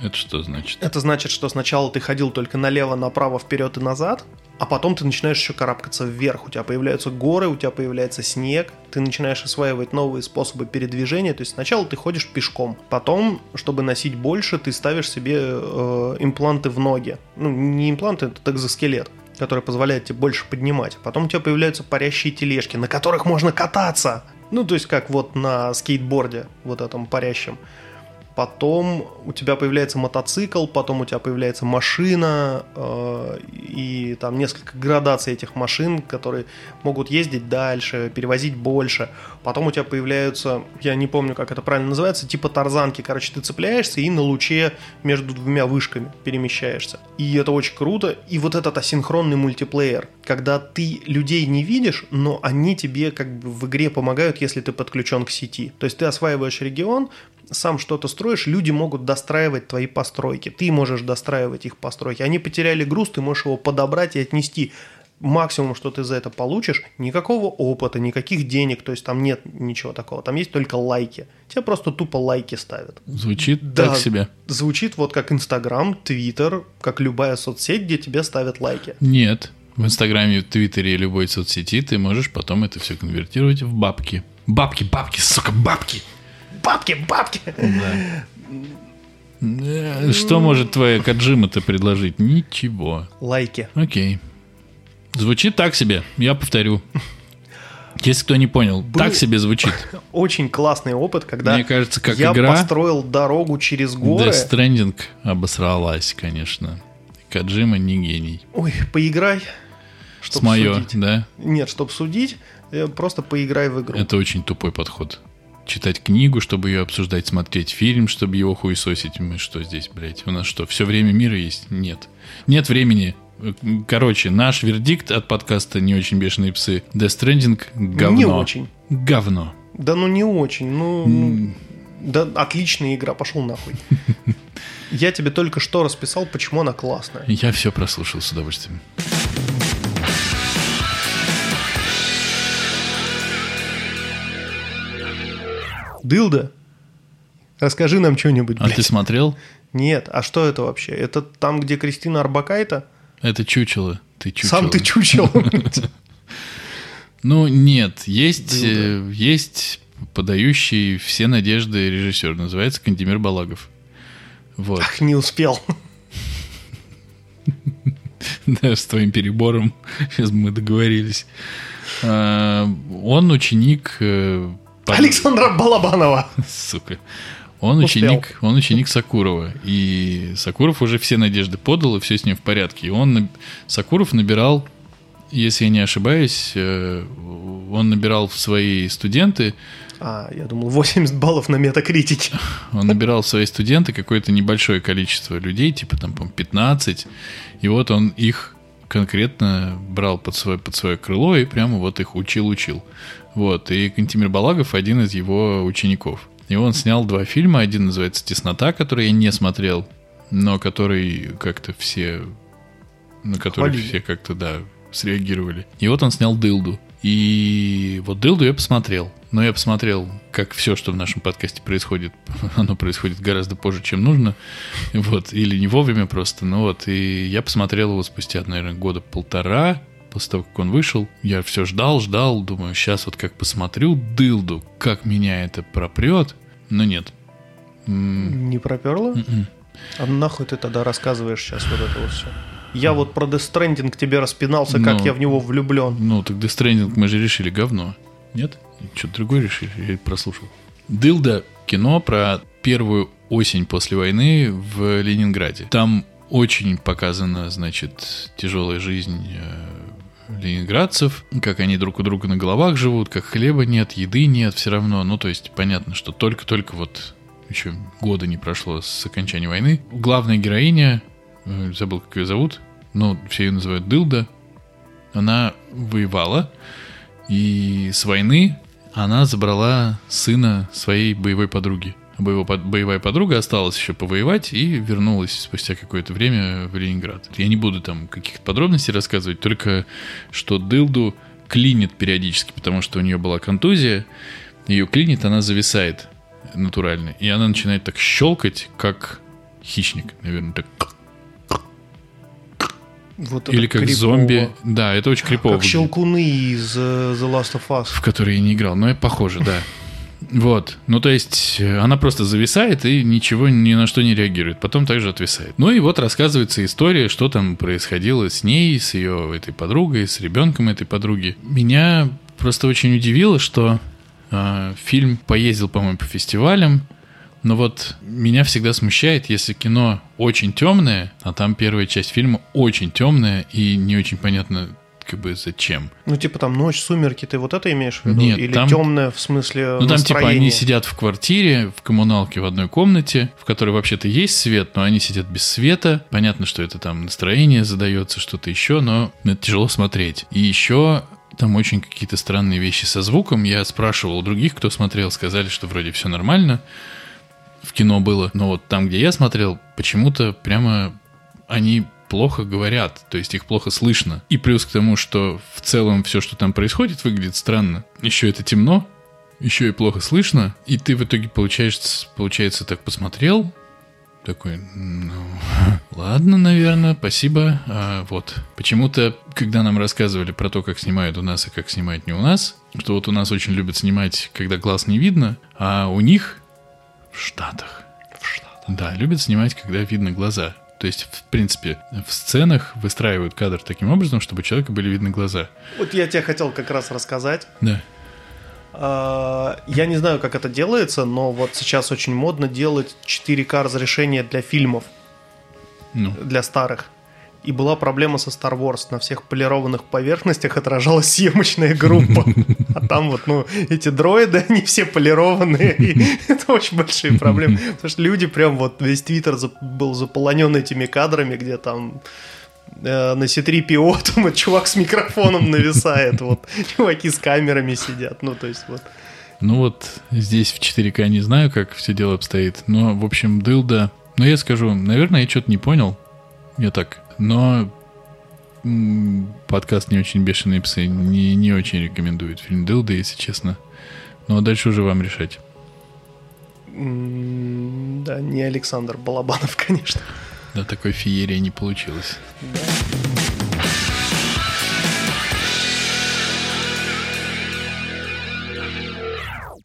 Это что значит? Это значит, что сначала ты ходил только налево, направо, вперед и назад, а потом ты начинаешь еще карабкаться вверх. У тебя появляются горы, у тебя появляется снег, ты начинаешь осваивать новые способы передвижения. То есть сначала ты ходишь пешком, потом, чтобы носить больше, ты ставишь себе э, импланты в ноги. Ну, не импланты, это экзоскелет который позволяет тебе больше поднимать. Потом у тебя появляются парящие тележки, на которых можно кататься. Ну, то есть как вот на скейтборде, вот этом парящем. Потом у тебя появляется мотоцикл, потом у тебя появляется машина, э, и там несколько градаций этих машин, которые могут ездить дальше, перевозить больше. Потом у тебя появляются, я не помню, как это правильно называется, типа тарзанки. Короче, ты цепляешься и на луче между двумя вышками перемещаешься. И это очень круто. И вот этот асинхронный мультиплеер, когда ты людей не видишь, но они тебе как бы в игре помогают, если ты подключен к сети. То есть ты осваиваешь регион, сам что-то строишь, люди могут достраивать твои постройки. Ты можешь достраивать их постройки. Они потеряли груз, ты можешь его подобрать и отнести максимум, что ты за это получишь, никакого опыта, никаких денег, то есть там нет ничего такого, там есть только лайки. Тебе просто тупо лайки ставят. Звучит да, так себе. Звучит вот как Инстаграм, Твиттер, как любая соцсеть, где тебе ставят лайки. Нет, в Инстаграме, в Твиттере и любой соцсети ты можешь потом это все конвертировать в бабки. Бабки, бабки, сука, бабки! Бабки, бабки! Да. Что может твоя Каджима-то предложить? Ничего. Лайки. Окей. Звучит так себе, я повторю. Если кто не понял, Был так себе звучит. Очень классный опыт, когда Мне кажется, как я игра, построил дорогу через горы. Death Stranding обосралась, конечно. Каджима не гений. Ой, поиграй. С мое, судить. да? Нет, чтобы судить, э, просто поиграй в игру. Это очень тупой подход. Читать книгу, чтобы ее обсуждать, смотреть фильм, чтобы его хуесосить. Мы что здесь, блядь? У нас что, все время мира есть? Нет. Нет времени Короче, наш вердикт от подкаста «Не очень бешеные псы» Death Stranding – говно. Не очень. Говно. Да ну не очень, ну... Mm. Да отличная игра, пошел нахуй. Я тебе только что расписал, почему она классная. Я все прослушал с удовольствием. Дылда, расскажи нам что-нибудь. А ты смотрел? Нет, а что это вообще? Это там, где Кристина Арбакайта? Это чучело. Ты чучело. Сам ты чучело. Ну, нет. Есть, э, есть подающий все надежды режиссер. Называется Кандемир Балагов. Вот. Ах, не успел. Да, с твоим перебором. Сейчас мы договорились. А, он ученик... Александра Балабанова. Сука. Он ученик, он ученик Сакурова. И Сакуров уже все надежды подал, и все с ним в порядке. И он, Сакуров набирал, если я не ошибаюсь, э, он набирал в свои студенты... А, я думал, 80 баллов на метакритике. Он набирал в свои студенты какое-то небольшое количество людей, типа там, по 15. И вот он их конкретно брал под свое, под свое крыло и прямо вот их учил-учил. Вот. И Кантимир Балагов один из его учеников. И он снял два фильма. Один называется «Теснота», который я не смотрел, но который как-то все... На который Хвалили. все как-то, да, среагировали. И вот он снял «Дылду». И вот «Дылду» я посмотрел. Но я посмотрел, как все, что в нашем подкасте происходит, оно происходит гораздо позже, чем нужно. Вот. Или не вовремя просто. Ну вот. И я посмотрел его спустя, наверное, года полтора после того, как он вышел, я все ждал, ждал, думаю, сейчас вот как посмотрю дылду, как меня это пропрет, но нет. Не проперло? Mm-mm. М-м. А нахуй ты тогда рассказываешь сейчас вот это вот все? Я вот про Stranding тебе распинался, как ну, я в него влюблен. Ну, так Stranding мы же решили говно. Нет? Что-то другое решили, я прослушал. Дылда кино про первую осень после войны в Ленинграде. Там очень показана, значит, тяжелая жизнь э, ленинградцев, как они друг у друга на головах живут, как хлеба нет, еды нет все равно. Ну, то есть понятно, что только-только вот еще года не прошло с окончания войны. Главная героиня, э, забыл, как ее зовут, но все ее называют Дылда, она воевала, и с войны она забрала сына своей боевой подруги боевая подруга осталась еще повоевать и вернулась спустя какое-то время в Ленинград. Я не буду там каких-то подробностей рассказывать, только что Дылду клинит периодически, потому что у нее была контузия, ее клинит, она зависает натурально, и она начинает так щелкать, как хищник, наверное, так вот Или как крипово. зомби. Да, это очень крипово. Как выглядит. щелкуны из uh, The Last of Us. В которые я не играл, но похоже, да. Вот. Ну, то есть, э, она просто зависает и ничего ни на что не реагирует. Потом также отвисает. Ну и вот рассказывается история, что там происходило с ней, с ее этой подругой, с ребенком этой подруги. Меня просто очень удивило, что э, фильм поездил, по-моему, по фестивалям, но вот меня всегда смущает, если кино очень темное, а там первая часть фильма очень темная и не очень понятно, как бы зачем? Ну, типа там ночь, сумерки, ты вот это имеешь в виду? Нет, Или там... темное в смысле Ну, там типа они сидят в квартире, в коммуналке в одной комнате, в которой вообще-то есть свет, но они сидят без света. Понятно, что это там настроение задается, что-то еще, но это тяжело смотреть. И еще там очень какие-то странные вещи со звуком. Я спрашивал у других, кто смотрел, сказали, что вроде все нормально. в кино было. Но вот там, где я смотрел, почему-то прямо они плохо говорят, то есть их плохо слышно. И плюс к тому, что в целом все, что там происходит, выглядит странно. Еще это темно, еще и плохо слышно, и ты в итоге получаешь, получается так посмотрел, такой, ну, ладно, наверное, спасибо. А, вот. Почему-то, когда нам рассказывали про то, как снимают у нас и как снимают не у нас, что вот у нас очень любят снимать, когда глаз не видно, а у них в Штатах. В Штатах. Да, любят снимать, когда видно глаза. То есть, в принципе, в сценах выстраивают кадр таким образом, чтобы у человека были видны глаза. Вот я тебе хотел как раз рассказать. Да. А, я не знаю, как это делается, но вот сейчас очень модно делать 4К разрешение для фильмов. Ну. Для старых. И была проблема со Star Wars. На всех полированных поверхностях отражалась съемочная группа. А там вот, ну, эти дроиды, они все полированные. И это очень большие проблемы. Потому что люди прям вот, весь твиттер был заполонен этими кадрами, где там э, на C3PO там чувак с микрофоном нависает, вот чуваки с камерами сидят, ну то есть вот. Ну вот здесь в 4К не знаю, как все дело обстоит, но в общем дылда. Но я скажу, наверное, я что-то не понял, я так но подкаст не очень бешеные псы не, не очень рекомендует фильм Дылда, если честно. Ну а дальше уже вам решать. Да, не Александр Балабанов, конечно. Да, такой феерии не получилось. Да.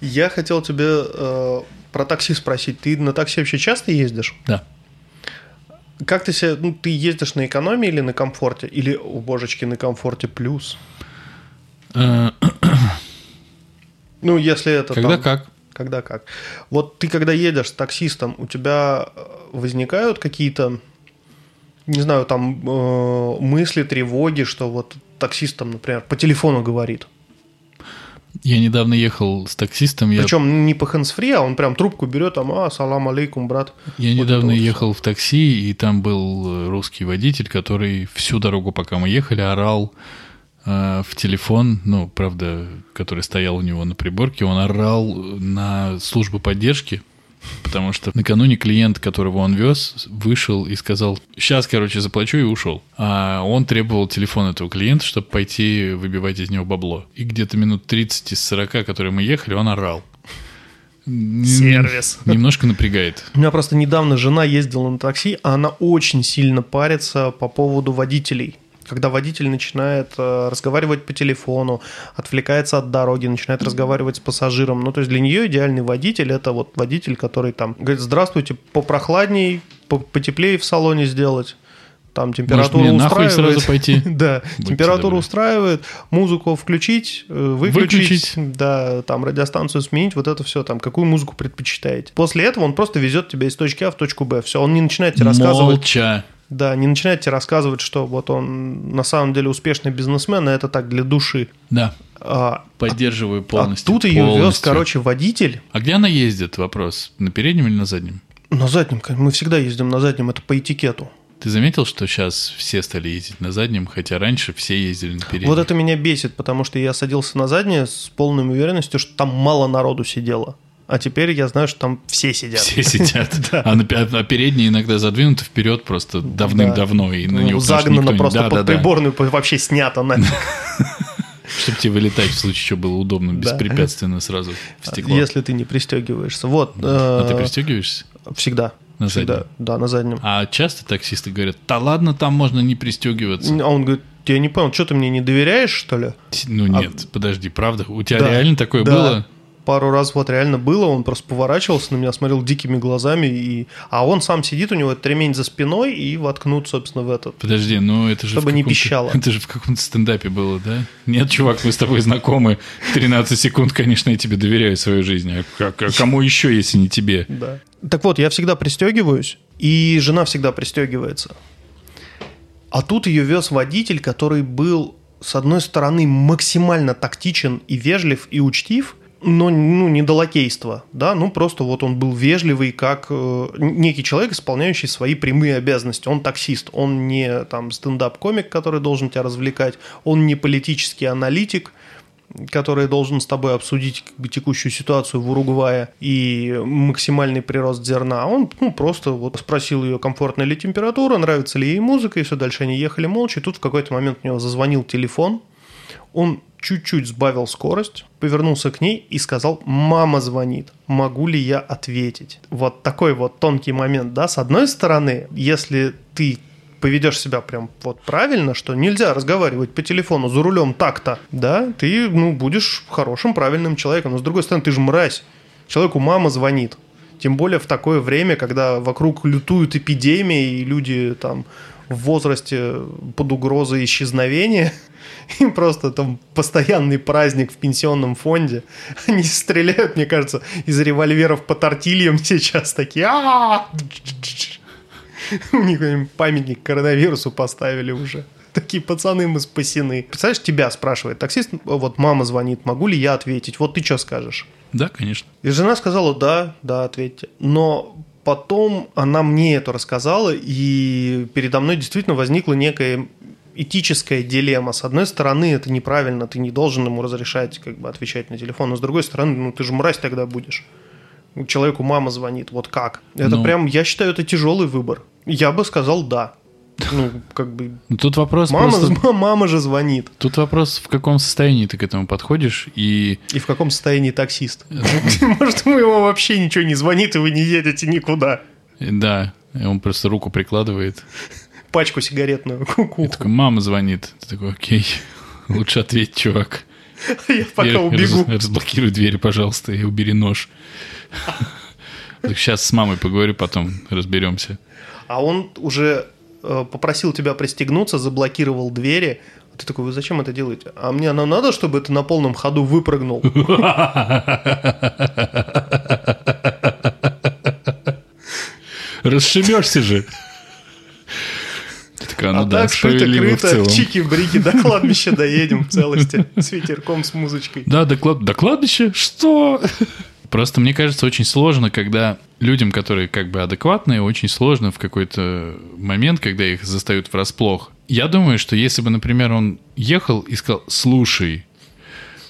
Я хотел тебе э, про такси спросить. Ты на такси вообще часто ездишь? Да. Как ты себе, ну, ты ездишь на экономии или на комфорте? Или, у божечки, на комфорте плюс? Э, ну, если это Когда там, как? Когда как. Вот ты когда едешь с таксистом, у тебя э, возникают какие-то, не знаю, там э, мысли, тревоги, что вот таксист там, например, по телефону говорит. Я недавно ехал с таксистом. Причем я... не по хэндсфри, а он прям трубку берет, там, а, салам алейкум, брат. Я вот недавно ехал в такси, и там был э, русский водитель, который всю дорогу, пока мы ехали, орал э, в телефон, ну, правда, который стоял у него на приборке, он орал на службу поддержки, Потому что накануне клиент, которого он вез, вышел и сказал, сейчас, короче, заплачу и ушел. А он требовал телефон этого клиента, чтобы пойти выбивать из него бабло. И где-то минут 30 из 40, которые мы ехали, он орал. Сервис. Немножко напрягает. У меня просто недавно жена ездила на такси, а она очень сильно парится по поводу водителей когда водитель начинает э, разговаривать по телефону, отвлекается от дороги, начинает разговаривать с пассажиром. Ну, то есть для нее идеальный водитель – это вот водитель, который там говорит, здравствуйте, попрохладней, потеплее в салоне сделать там температуру Может, устраивает. сразу пойти? да, температуру устраивает, музыку включить, э, выключить, выключить, да, там радиостанцию сменить, вот это все, там, какую музыку предпочитаете. После этого он просто везет тебя из точки А в точку Б. Все, он не начинает тебе рассказывать. Молча. Да, не начинайте рассказывать, что вот он на самом деле успешный бизнесмен, а это так для души. Да. А, Поддерживаю полностью. А тут ее полностью. вез, короче, водитель. А где она ездит? Вопрос. На переднем или на заднем? На заднем. Мы всегда ездим на заднем, это по этикету. Ты заметил, что сейчас все стали ездить на заднем, хотя раньше все ездили на переднем? Вот это меня бесит, потому что я садился на заднее с полной уверенностью, что там мало народу сидело. А теперь я знаю, что там все сидят. Все сидят. А, на, а передние иногда задвинуты вперед просто давным-давно. И на него Загнано просто под приборную, вообще снято нафиг. Чтобы тебе вылетать в случае, что было удобно, беспрепятственно сразу в стекло. Если ты не пристегиваешься. Вот. А ты э, пристегиваешься? Всегда. На Всегда, заднем? да, на заднем. А часто таксисты говорят, да ладно, там можно не пристегиваться. А он говорит, я не понял, что ты мне не доверяешь, что ли? Ну нет, а... подожди, правда? У тебя да, реально такое да. было? Пару раз вот реально было, он просто поворачивался на меня, смотрел дикими глазами, и... а он сам сидит, у него этот ремень за спиной, и воткнут, собственно, в этот. Подожди, ну это же... Чтобы не пищало. Это же в каком-то стендапе было, да? Нет, чувак, мы с тобой знакомы, 13 секунд, конечно, я тебе доверяю свою жизнь, а, а кому еще, если не тебе? Да. Так вот, я всегда пристегиваюсь, и жена всегда пристегивается. А тут ее вез водитель, который был, с одной стороны, максимально тактичен и вежлив и учтив – но ну, не до лакейства, да, ну просто вот он был вежливый, как э, некий человек, исполняющий свои прямые обязанности. Он таксист, он не там стендап-комик, который должен тебя развлекать, он не политический аналитик, который должен с тобой обсудить как бы, текущую ситуацию в Уругвае и максимальный прирост зерна. Он ну, просто вот спросил ее, комфортная ли температура, нравится ли ей музыка, и все дальше они ехали молча. И тут в какой-то момент у него зазвонил телефон, он чуть-чуть сбавил скорость, повернулся к ней и сказал, мама звонит, могу ли я ответить? Вот такой вот тонкий момент, да, с одной стороны, если ты поведешь себя прям вот правильно, что нельзя разговаривать по телефону за рулем так-то, да, ты, ну, будешь хорошим, правильным человеком. Но с другой стороны, ты же мразь. Человеку мама звонит. Тем более в такое время, когда вокруг лютуют эпидемии, и люди там в возрасте под угрозой исчезновения, им просто там постоянный праздник в пенсионном фонде. Они стреляют, мне кажется, из револьверов по тортильям сейчас такие. У них памятник коронавирусу поставили уже. Такие пацаны мы спасены. Представляешь, тебя спрашивает таксист, вот мама звонит, могу ли я ответить? Вот ты что скажешь? Да, конечно. И жена сказала, да, да, ответьте. Но потом она мне это рассказала, и передо мной действительно возникла некая этическая дилемма. С одной стороны, это неправильно, ты не должен ему разрешать как бы отвечать на телефон, но с другой стороны, ну ты же мразь тогда будешь. Человеку мама звонит, вот как? Это ну, прям, я считаю, это тяжелый выбор. Я бы сказал да. Ну, как бы... Ну, тут вопрос мама, просто... мама же звонит. Тут вопрос, в каком состоянии ты к этому подходишь и... И в каком состоянии таксист. Может, ему его вообще ничего не звонит, и вы не едете никуда. Да, он просто руку прикладывает. Пачку сигаретную. Ку-ку. такой, мама звонит. Ты такой, окей, лучше ответь, чувак. Я пока убегу. Разблокируй дверь, пожалуйста, и убери нож. Сейчас с мамой поговорю, потом разберемся. А он уже попросил тебя пристегнуться, заблокировал двери. Ты такой, вы зачем это делаете? А мне оно надо, чтобы ты на полном ходу выпрыгнул? Расшибешься же. Такая, ну а да, так шито-крыто, чики-брики, до кладбища доедем в целости с ветерком, с музычкой. Да, до, клад... до кладбища? Что? Просто мне кажется, очень сложно, когда людям, которые как бы адекватные, очень сложно в какой-то момент, когда их застают врасплох. Я думаю, что если бы, например, он ехал и сказал, слушай,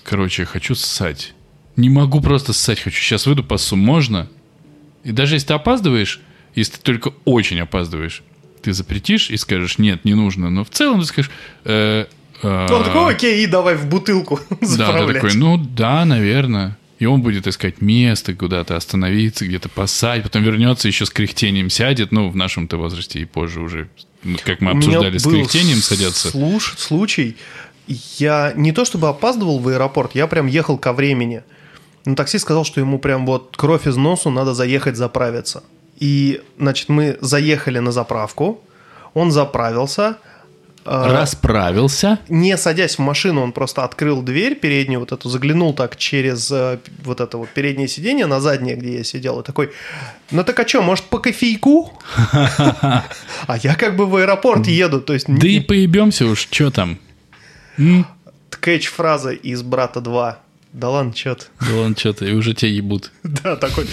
короче, хочу ссать. Не могу просто ссать, хочу. Сейчас выйду пассу, можно? И даже если ты опаздываешь, если ты только очень опаздываешь, ты запретишь и скажешь, нет, не нужно. Но в целом ты скажешь... Э, э, он такой, окей, и давай в бутылку Да, ты такой, ну да, наверное. И он будет искать место, куда-то остановиться, где-то посадить, потом вернется еще с кряхтением сядет, ну, в нашем-то возрасте и позже уже, как мы обсуждали, с кряхтением садятся. Слуш, случай, я не то чтобы опаздывал в аэропорт, я прям ехал ко времени. Но таксист сказал, что ему прям вот кровь из носу, надо заехать заправиться. И, значит, мы заехали на заправку, он заправился – Расправился. Не садясь в машину, он просто открыл дверь переднюю, вот эту, заглянул так через э, вот это вот переднее сиденье на заднее, где я сидел, и такой, ну так а что, может по кофейку? А я как бы в аэропорт еду, то есть... Да и поебемся уж, что там? Кэч-фраза из «Брата 2». Да ладно, чё ты. Да ладно, чё ты, и уже тебя ебут. Да, такой.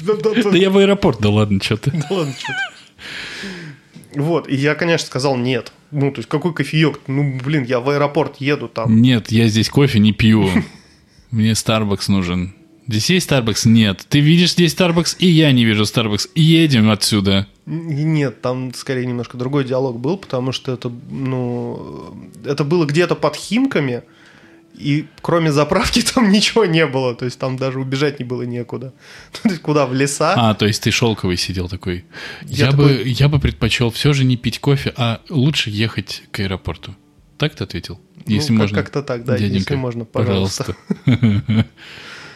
Да я в аэропорт, да ладно, чё ты. Да ладно, чё ты. Вот, и я, конечно, сказал нет. Ну, то есть, какой кофеек? Ну, блин, я в аэропорт еду там. Нет, я здесь кофе не пью. Мне Starbucks нужен. Здесь есть Starbucks? Нет. Ты видишь здесь Starbucks, и я не вижу Starbucks. Едем отсюда. Нет, там скорее немножко другой диалог был, потому что это, ну, это было где-то под Химками, и кроме заправки там ничего не было, то есть там даже убежать не было некуда. То есть куда, в леса? А, то есть ты шелковый сидел такой. Я, я, такой... Бы, я бы предпочел все же не пить кофе, а лучше ехать к аэропорту. Так ты ответил? Если ну, можно. Как-то так, да, дяденька, если можно, пожалуйста. пожалуйста.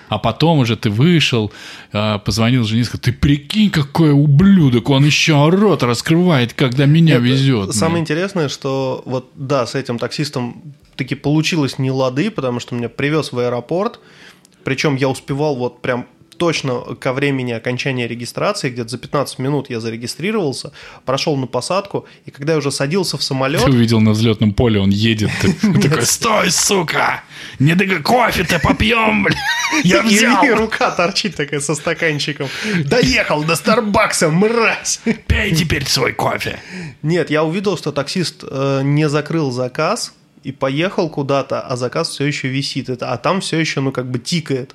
А потом уже ты вышел, а, позвонил жене, сказал, ты прикинь, какой ублюдок, он еще рот раскрывает, когда меня Это везет. Самое интересное, что вот да, с этим таксистом таки получилось не лады, потому что меня привез в аэропорт, причем я успевал вот прям точно ко времени окончания регистрации, где-то за 15 минут я зарегистрировался, прошел на посадку, и когда я уже садился в самолет... Ты увидел на взлетном поле, он едет, ты такой, стой, сука! Не дай кофе-то попьем, блин! Я взял! И рука торчит такая со стаканчиком. Доехал до Старбакса, мразь! Пей теперь свой кофе! Нет, я увидел, что таксист э, не закрыл заказ, и поехал куда-то, а заказ все еще висит. Это, а там все еще, ну, как бы тикает.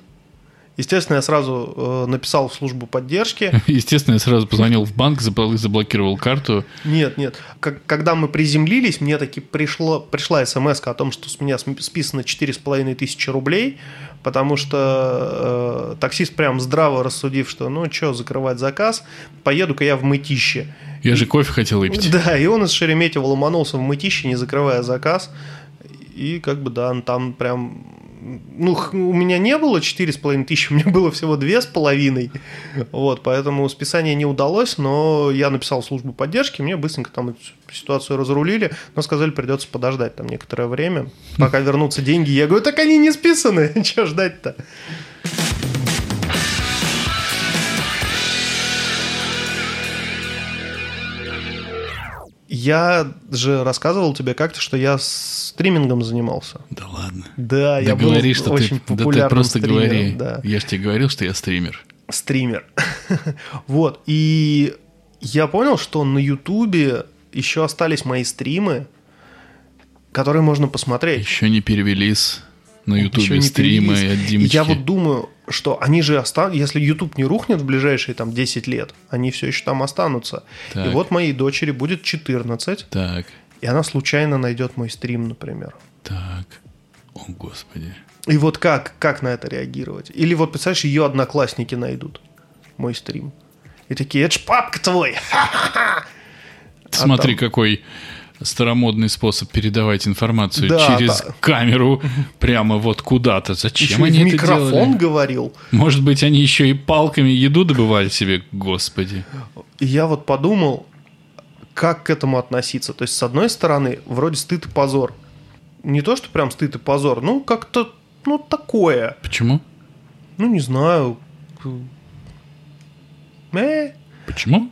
Естественно, я сразу э, написал в службу поддержки. Естественно, я сразу позвонил в банк, заблокировал карту. Нет, нет. Как, когда мы приземлились, мне таки пришло, пришла смс о том, что с меня списано 4,5 тысячи рублей, потому что э, таксист прям здраво рассудив, что ну что, закрывать заказ, поеду-ка я в мытище. Я же кофе хотел выпить. Да, и он из Шереметьево ломанулся в мытище, не закрывая заказ. И как бы, да, там прям ну, у меня не было 4,5 тысячи, у меня было всего 2,5. Вот, поэтому списание не удалось, но я написал в службу поддержки, мне быстренько там эту ситуацию разрулили, но сказали, придется подождать там некоторое время, пока вернутся деньги. Я говорю, так они не списаны, что ждать-то? Я же рассказывал тебе как-то, что я стримингом занимался. Да ладно. Да, да я говори, был что очень ты, популярным да ты просто стримером, говори. Да. Я же тебе говорил, что я стример. Стример. вот. И я понял, что на Ютубе еще остались мои стримы, которые можно посмотреть. Еще не перевелись на Ютубе стримы перевелись. от Димочки. Я вот думаю, что они же останутся, если YouTube не рухнет в ближайшие там 10 лет, они все еще там останутся. Так. И вот моей дочери будет 14, Так, и она случайно найдет мой стрим, например. так. О, Господи. И вот как, как на это реагировать? Или вот, представляешь, ее одноклассники найдут мой стрим. И такие, это ж папка твой! Ты Смотри, А там- какой старомодный способ передавать информацию Да, через да. камеру прямо вот куда-то. Зачем Еще они это микрофон делали? говорил. Может быть, они еще и палками еду добывали себе? Господи. Я вот подумал, как к этому относиться. То есть, с одной стороны, вроде стыд и позор. Не то, что прям стыд и позор, ну, как-то, ну, такое. Почему? Ну, не знаю. Э, Почему?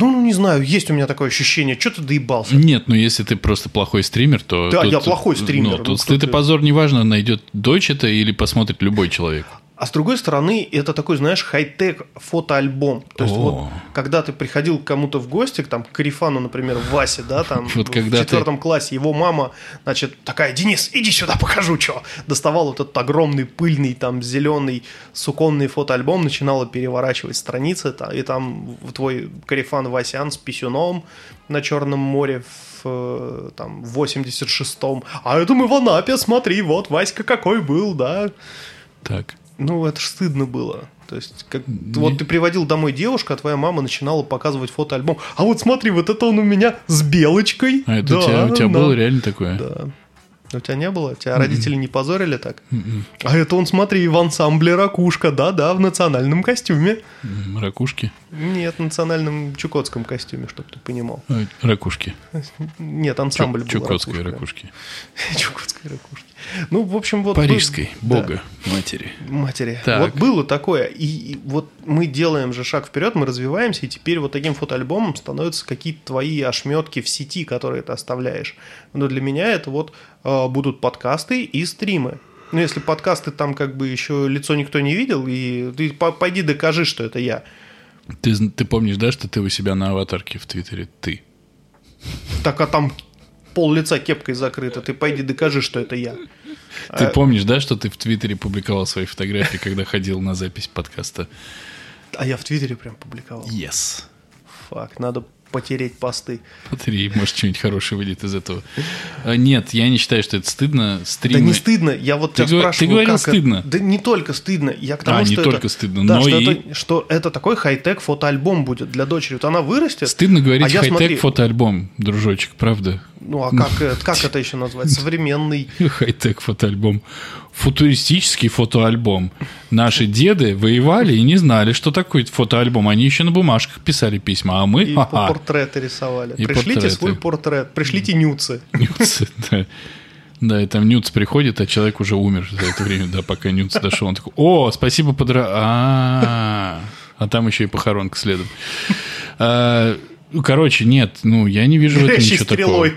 Ну, ну, не знаю, есть у меня такое ощущение, что ты доебался. Нет, ну если ты просто плохой стример, то... Да, тут- я плохой стример, Ну, ну, тут кто стыд и позор неважно, найдет дочь это или посмотрит любой человек. А с другой стороны, это такой, знаешь, хай-тек фотоальбом. То есть О. вот, когда ты приходил к кому-то в гости, к, там, к Карифану, например, Васе, да, там, Вот в когда ты- четвертом классе, его мама, значит, такая, Денис, иди сюда, покажу, что. Доставал вот этот огромный, пыльный, там, зеленый суконный фотоальбом, начинала переворачивать страницы, и там твой Карифан Васян с писюном на Черном море в э, там, в 86-м. А это мы в Анапе, смотри, вот Васька какой был, да. Так. Ну, это ж стыдно было. То есть, как, вот ты приводил домой девушку, а твоя мама начинала показывать фотоальбом. А вот смотри, вот это он у меня с белочкой. А это Да, у тебя, у тебя да. было реально такое? Да. У тебя не было? Тебя родители не позорили так? А это он, смотри, в ансамбле «Ракушка», да-да, в национальном костюме. Ракушки? Нет, в национальном чукотском костюме, чтобы ты понимал. Ой, Ракушки. Нет, Чу- ансамбль был Чукотской ракушки. Чукотской ракушки. Ну, в общем, вот... Парижской, был- бога, матери. матери. Так. Вот было такое. И, и вот мы делаем же шаг вперед, мы развиваемся, и теперь вот таким фотоальбомом становятся какие-то твои ошметки в сети, которые ты оставляешь. Но для меня это вот э, будут подкасты и стримы. Ну, если подкасты там как бы еще лицо никто не видел, и ты по- пойди докажи, что это я. Ты, ты помнишь, да, что ты у себя на аватарке в Твиттере ты? Так, а там пол лица кепкой закрыто, ты пойди докажи, что это я. Ты А- помнишь, да, что ты в Твиттере публиковал свои фотографии, когда ходил на запись подкаста? А я в Твиттере прям публиковал. Yes. Фак, надо потереть посты. Смотри, может, что-нибудь хорошее выйдет из этого. А, Нет, я не считаю, что это стыдно. Стримы... Да не стыдно, я вот Ты тебя говор- спрашиваю, ты говорил как стыдно. Это? Да не только стыдно, я к тому, А, не что только это, стыдно, да, но что, и- это, что это такой хай-тек фотоальбом будет для дочери. Вот она вырастет. Стыдно говорить а хай-тек смотри, фотоальбом, дружочек, правда? Ну а как, это- как это еще назвать? Современный. Хай-тек фотоальбом. Футуристический фотоальбом. Наши деды воевали и не знали, что такое фотоальбом. Они еще на бумажках писали письма, а мы... И ха-ха. портреты рисовали. И Пришлите портреты. свой портрет, пришлите нюцы. Нюц, да. Да, и там Нюц приходит, а человек уже умер за это время, да, пока Нюц дошел. Он такой, о, спасибо, подра... А, а там еще и похоронка следом. А, ну, Короче, нет, ну, я не вижу в этом ничего такого.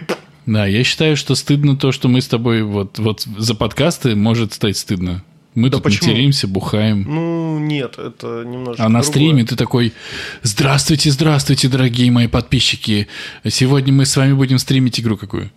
Да, я считаю, что стыдно то, что мы с тобой вот, вот за подкасты может стать стыдно. Мы Да тут почему? материмся, бухаем. Ну, нет, это немножко А на другое. стриме ты такой, здравствуйте, здравствуйте, дорогие мои подписчики. Сегодня мы с вами будем стримить игру какую?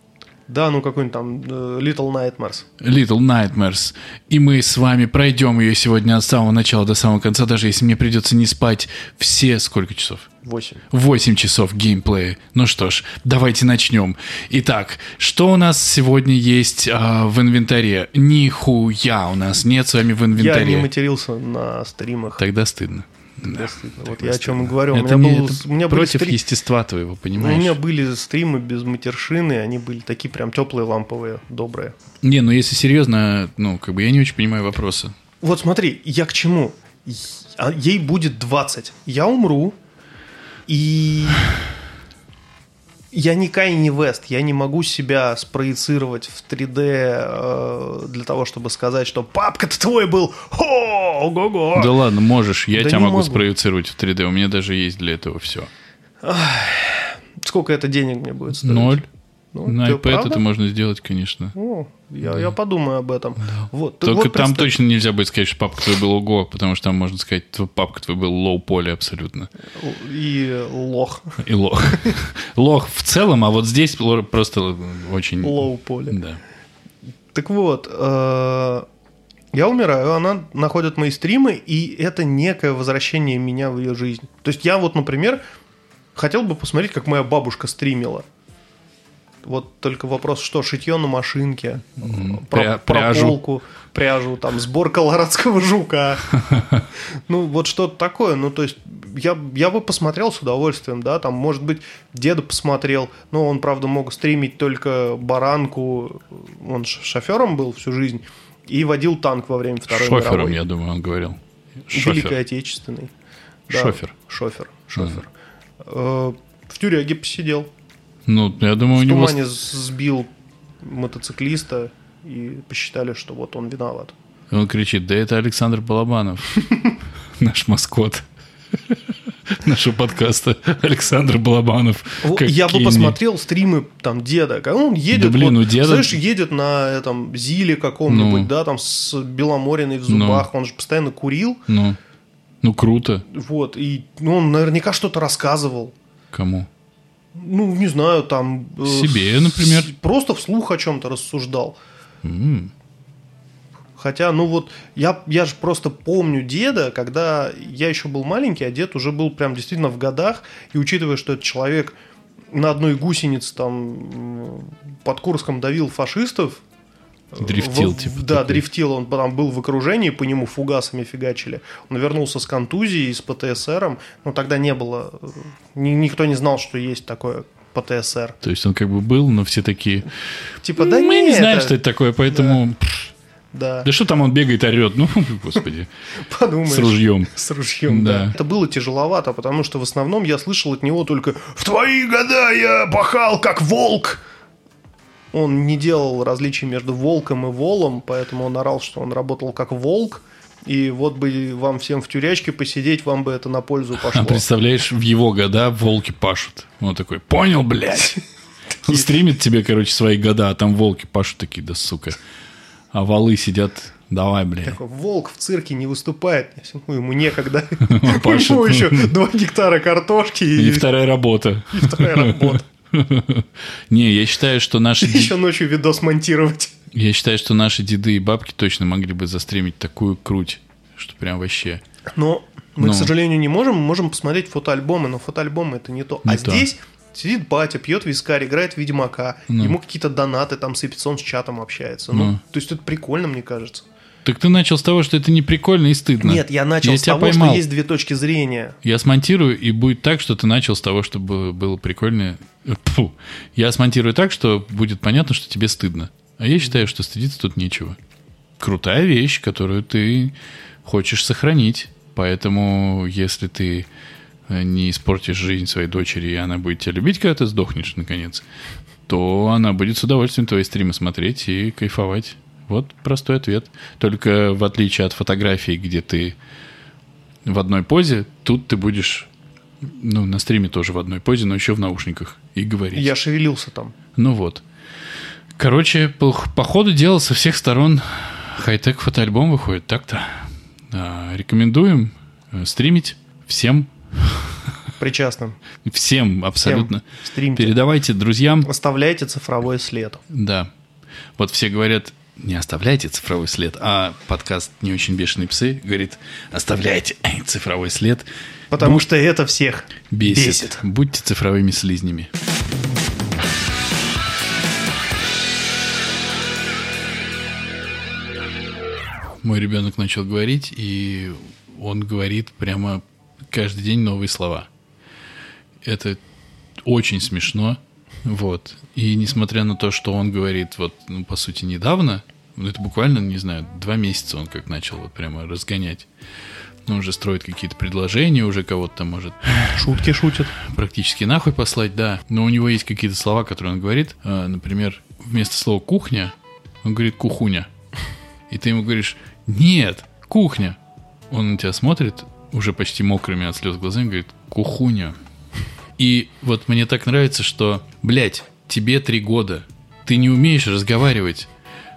Да, ну какой-нибудь там э, Little Nightmares. Little Nightmares. И мы с вами пройдем ее сегодня от самого начала до самого конца, даже если мне придется не спать все сколько часов? 8. 8 часов геймплея. Ну что ж, давайте начнем. Итак, что у нас сегодня есть а, в инвентаре? Нихуя у нас нет с вами в Я инвентаре. не матерился на стримах. Тогда стыдно. Да. Вот я о чем и говорю. У Это, меня, не- был- это у меня были против стри- естества твоего, у понимаешь? меня были стримы без матершины, они были такие прям теплые, ламповые, добрые. Не, ну если серьезно, ну, как бы я не очень понимаю вопроса. Вот смотри, я к чему? А Ей будет 20. Я умру, и я не Кайни Вест, я не могу себя спроецировать в 3D э, для того, чтобы сказать, что папка-то твой был, о, ого-го. Да ладно, можешь, я Да тебя могу могу. спроецировать в 3D, у меня даже есть для этого все. Сколько это денег мне будет стоить? Ноль. Ну, На iPad правда? это можно сделать, конечно. О, я, я подумаю об этом. Вот, ты Только вот там представь- точно нельзя будет сказать, что папка твой был ого, потому что там можно сказать, что папка твой был low-poly абсолютно. И лох. И лох. Лох в целом, а вот здесь просто очень... Low poly. Да. Так вот, э, я умираю, она находит мои стримы, и это некое возвращение меня в ее жизнь. То есть я вот, например, хотел бы посмотреть, как моя бабушка стримила. Вот только вопрос, что шитье на машинке, про, Пря- пряжу. прополку, пряжу, там, сбор колорадского жука. Ну, вот что-то такое. Ну, то есть, я, я бы посмотрел с удовольствием, да, там, может быть, деда посмотрел, но он, правда, мог стримить только баранку, он шофером был всю жизнь, и водил танк во время Второй Шофером, мировой. я думаю, он говорил. Великой Шофер. Отечественной. Шофер. Шофер, шофер. Э, В тюряге посидел. Ну, я думаю, у В него... тумане сбил мотоциклиста и посчитали, что вот он виноват. Он кричит, да это Александр Балабанов, наш маскот нашего подкаста. Александр Балабанов. Я бы посмотрел стримы там деда, он едет, Да блин, вот, у деда- знаешь, едет на этом Зиле каком-нибудь, Ну. да, там с Беломориной в зубах, он же постоянно курил, Ну, ну круто. вот, и ну, он наверняка что-то рассказывал. Кому? Ну, не знаю, там... э, Себе, например. Просто вслух о чем-то рассуждал. М, Хотя, ну вот, я, я же просто помню деда, когда я еще был маленький, а дед уже был прям действительно в годах, и учитывая, что этот человек на одной гусенице там под Курском давил фашистов, Дрифтил, в- типа, Да, такой. дрифтил, он там был в окружении, по нему фугасами фигачили. Он вернулся с контузией, с ПТСРом, но тогда не было, ни- никто не знал, что есть такое ПТСР. То есть он как бы был, но все такие... Типа, да Мы не не, знаем, это- что это такое, поэтому... Да, Да что там он бегает, орет? Ну, господи, подумаешь. с ружьем. С ружьем, да. Да. Это было тяжеловато, потому что в основном я слышал от него только «В твои года я пахал как волк!» Он не делал различий между волком и волом, поэтому он орал, что он работал как волк, и вот бы вам всем в тюрячке посидеть, вам бы это на пользу А пошло. представляешь, в его года волки пашут. Он такой, понял, блядь. Он стримит тебе, короче, свои года, а там волки пашут такие, да сука. А валы сидят, давай, блядь. Такой, волк в цирке не выступает, ну, ему некогда. Он У пашет. него еще 2 гектара картошки И и вторая работа. и вторая работа. Не, я считаю, что наши Еще ночью видос монтировать. я считаю, что наши деды и бабки точно могли бы застримить такую круть, что прям вообще. Но мы, Ну. к сожалению, не можем. Мы можем посмотреть фотоальбомы, но фотоальбомы это не то. А здесь сидит батя, пьет вискарь, играет в Ведьмака. Ну. Ему какие-то донаты там сыпятся, он с чатом общается. Ну, Ну. то есть это прикольно, мне кажется. Так ты начал с того, что это не прикольно и стыдно. Нет, я начал Я с того, поймал. что есть две точки зрения. Я смонтирую, и будет так, что ты начал с того, чтобы было прикольно. Фу. Я смонтирую так, что будет понятно, что тебе стыдно. А я считаю, что стыдиться тут нечего. Крутая вещь, которую ты хочешь сохранить. Поэтому, если ты э, не испортишь жизнь своей дочери, и она будет тебя любить, когда ты сдохнешь, наконец, то она будет с удовольствием твои стримы смотреть и кайфовать. Вот простой ответ. Только в отличие от фотографий, где ты в одной позе, тут ты будешь, ну, на стриме тоже в одной позе, но еще в наушниках и говорить. Я шевелился там. Ну вот. Короче, по, по ходу дела со всех сторон хай-тек фотоальбом выходит. Так-то. А, рекомендуем э, стримить всем. Причастным. Всем абсолютно. Всем. Стримьте. Передавайте друзьям. Оставляйте цифровой след. Да. Вот все говорят, не оставляйте цифровой след, а подкаст «Не очень бешеные псы» говорит, оставляйте цифровой след. Потому Будь... что это всех бесит. бесит. Будьте цифровыми слизнями. Мой ребенок начал говорить, и он говорит прямо каждый день новые слова. Это очень смешно. Вот. И несмотря на то, что он говорит, вот, ну, по сути, недавно, ну, это буквально, не знаю, два месяца он как начал вот прямо разгонять. Ну, уже строит какие-то предложения, уже кого-то там может... Шутки шутит. Практически нахуй послать, да. Но у него есть какие-то слова, которые он говорит. А, например, вместо слова «кухня» он говорит «кухуня». И ты ему говоришь «нет, кухня». Он на тебя смотрит, уже почти мокрыми от слез глазами, говорит «кухуня». И вот мне так нравится, что, блядь, тебе три года, ты не умеешь разговаривать,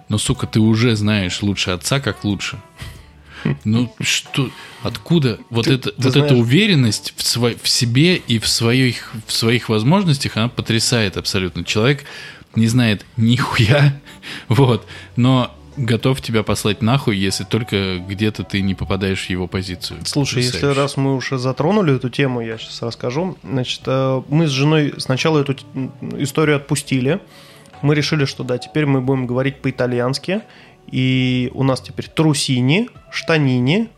но, сука, ты уже знаешь лучше отца, как лучше. Ну что, откуда вот, ты, это, ты вот эта уверенность в, сво, в себе и в своих, в своих возможностях, она потрясает абсолютно. Человек не знает нихуя, вот, но готов тебя послать нахуй, если только где-то ты не попадаешь в его позицию. Слушай, если раз мы уже затронули эту тему, я сейчас расскажу. Значит, э, мы с женой сначала эту историю отпустили. Мы решили, что да, теперь мы будем говорить по-итальянски. И у нас теперь трусини, штанини.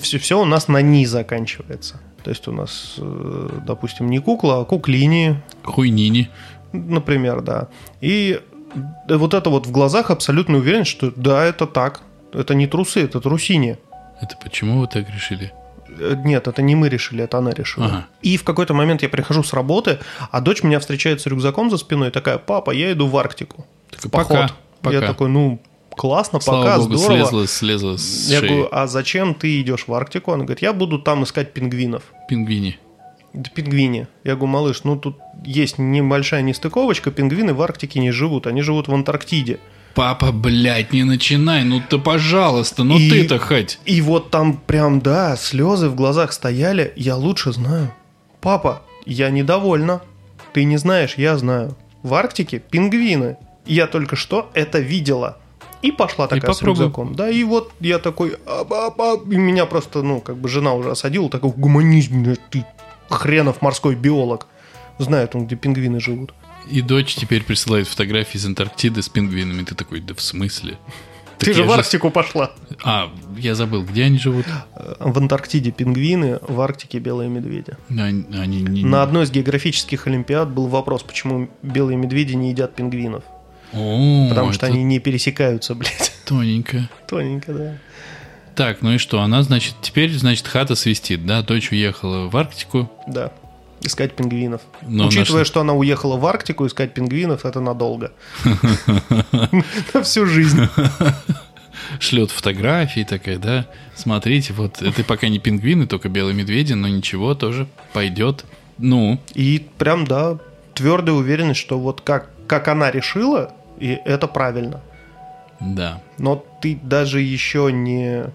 Все, все у нас на «ни» заканчивается. То есть у нас, э, допустим, не кукла, а куклини. Хуйнини. Например, да. И вот это вот в глазах абсолютно уверен, что да, это так. Это не трусы, это трусини. Это почему вы так решили? Э, нет, это не мы решили, это она решила. Ага. И в какой-то момент я прихожу с работы, а дочь меня встречает с рюкзаком за спиной, такая, папа, я иду в Арктику. Так, поход. Пока, пока. Я такой, ну, классно, Слава пока, Богу, здорово. Слезла, слезла с Я шеи. говорю, а зачем ты идешь в Арктику? Она говорит, я буду там искать пингвинов. Пингвини. Это пингвини. Я говорю, малыш, ну тут есть небольшая нестыковочка, пингвины в Арктике не живут, они живут в Антарктиде. Папа, блядь, не начинай, ну ты, пожалуйста, ну и, ты-то хоть. И вот там прям, да, слезы в глазах стояли, я лучше знаю. Папа, я недовольна. Ты не знаешь, я знаю. В Арктике пингвины. Я только что это видела. И пошла такая и с рюкзаком. Да, и вот я такой, а, а, а, и меня просто, ну, как бы жена уже осадила, такой, гуманизм, ты хренов морской биолог. Знает он, где пингвины живут. И дочь теперь присылает фотографии из Антарктиды с пингвинами. Ты такой, да в смысле? Так Ты же в Арктику же... пошла. А, я забыл, где они живут? В Антарктиде пингвины, в Арктике белые медведи. Они, они не... На одной из географических олимпиад был вопрос, почему белые медведи не едят пингвинов. О, Потому что они не пересекаются, блядь. Тоненько. Тоненько, да. Так, ну и что? Она, значит, теперь, значит, хата свистит, да? Дочь уехала в Арктику. Да. Искать пингвинов. Но Учитывая, наш... что она уехала в Арктику искать пингвинов, это надолго. На всю жизнь. Шлет фотографии такая, да? Смотрите, вот это пока не пингвины, только белые медведи, но ничего, тоже пойдет. Ну. И прям, да, твердая уверенность, что вот как, как она решила, и это правильно. Да. Но ты даже еще не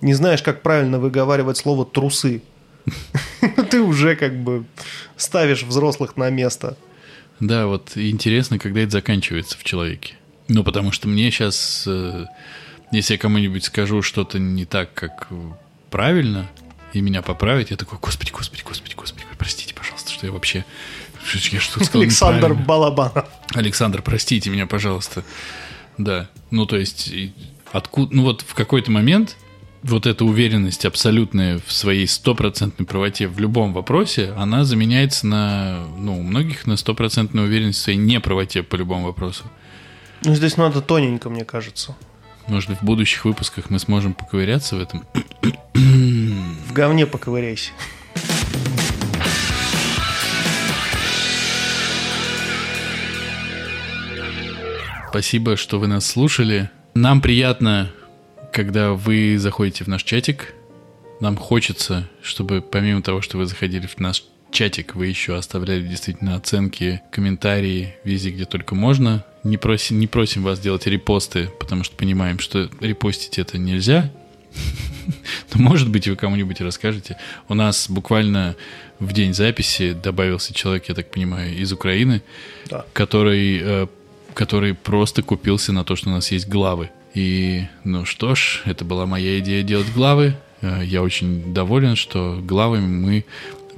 не знаешь, как правильно выговаривать слово трусы. Ты уже как бы ставишь взрослых на место. Да, вот интересно, когда это заканчивается в человеке. Ну, потому что мне сейчас, э, если я кому-нибудь скажу что-то не так, как правильно, и меня поправить, я такой, господи, господи, господи, господи, простите, пожалуйста, что я вообще... Я что сказал Александр Балабанов. Александр, простите меня, пожалуйста. Да, ну то есть, откуда... Ну вот в какой-то момент вот эта уверенность абсолютная в своей стопроцентной правоте в любом вопросе, она заменяется на, ну, у многих на стопроцентную уверенность в своей неправоте по любому вопросу. Ну, здесь надо тоненько, мне кажется. Может в будущих выпусках мы сможем поковыряться в этом? В говне поковыряйся. Спасибо, что вы нас слушали. Нам приятно когда вы заходите в наш чатик, нам хочется, чтобы помимо того, что вы заходили в наш чатик, вы еще оставляли действительно оценки, комментарии везде, где только можно. Не просим, не просим вас делать репосты, потому что понимаем, что репостить это нельзя. Ну, может быть, вы кому-нибудь расскажете. У нас буквально в день записи добавился человек, я так понимаю, из Украины, Да. который, э, который просто купился на то, что у нас есть главы. И, ну что ж, это была моя идея делать главы. Э, Я очень доволен, что главами мы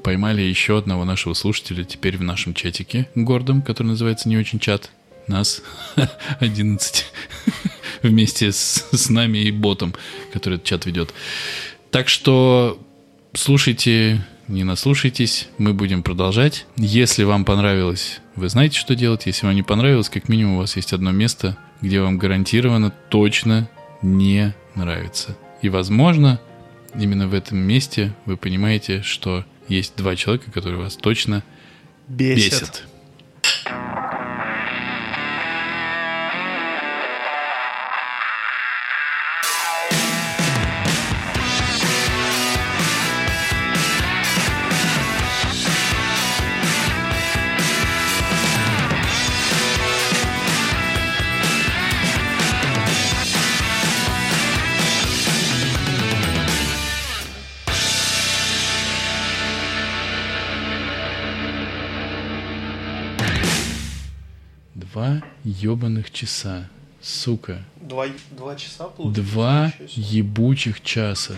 поймали еще одного нашего слушателя теперь в нашем чатике гордом, который называется «Не очень чат». Нас 11 вместе с, с нами и ботом, который этот чат ведет. Так что слушайте, не наслушайтесь, мы будем продолжать. Если вам понравилось, вы знаете, что делать. Если вам не понравилось, как минимум у вас есть одно место, где вам гарантированно точно не нравится. И, возможно, именно в этом месте вы понимаете, что есть два человека, которые вас точно Бесит. бесят. Два ебаных часа. Сука. Два, два часа получилось? Два ебучих часа.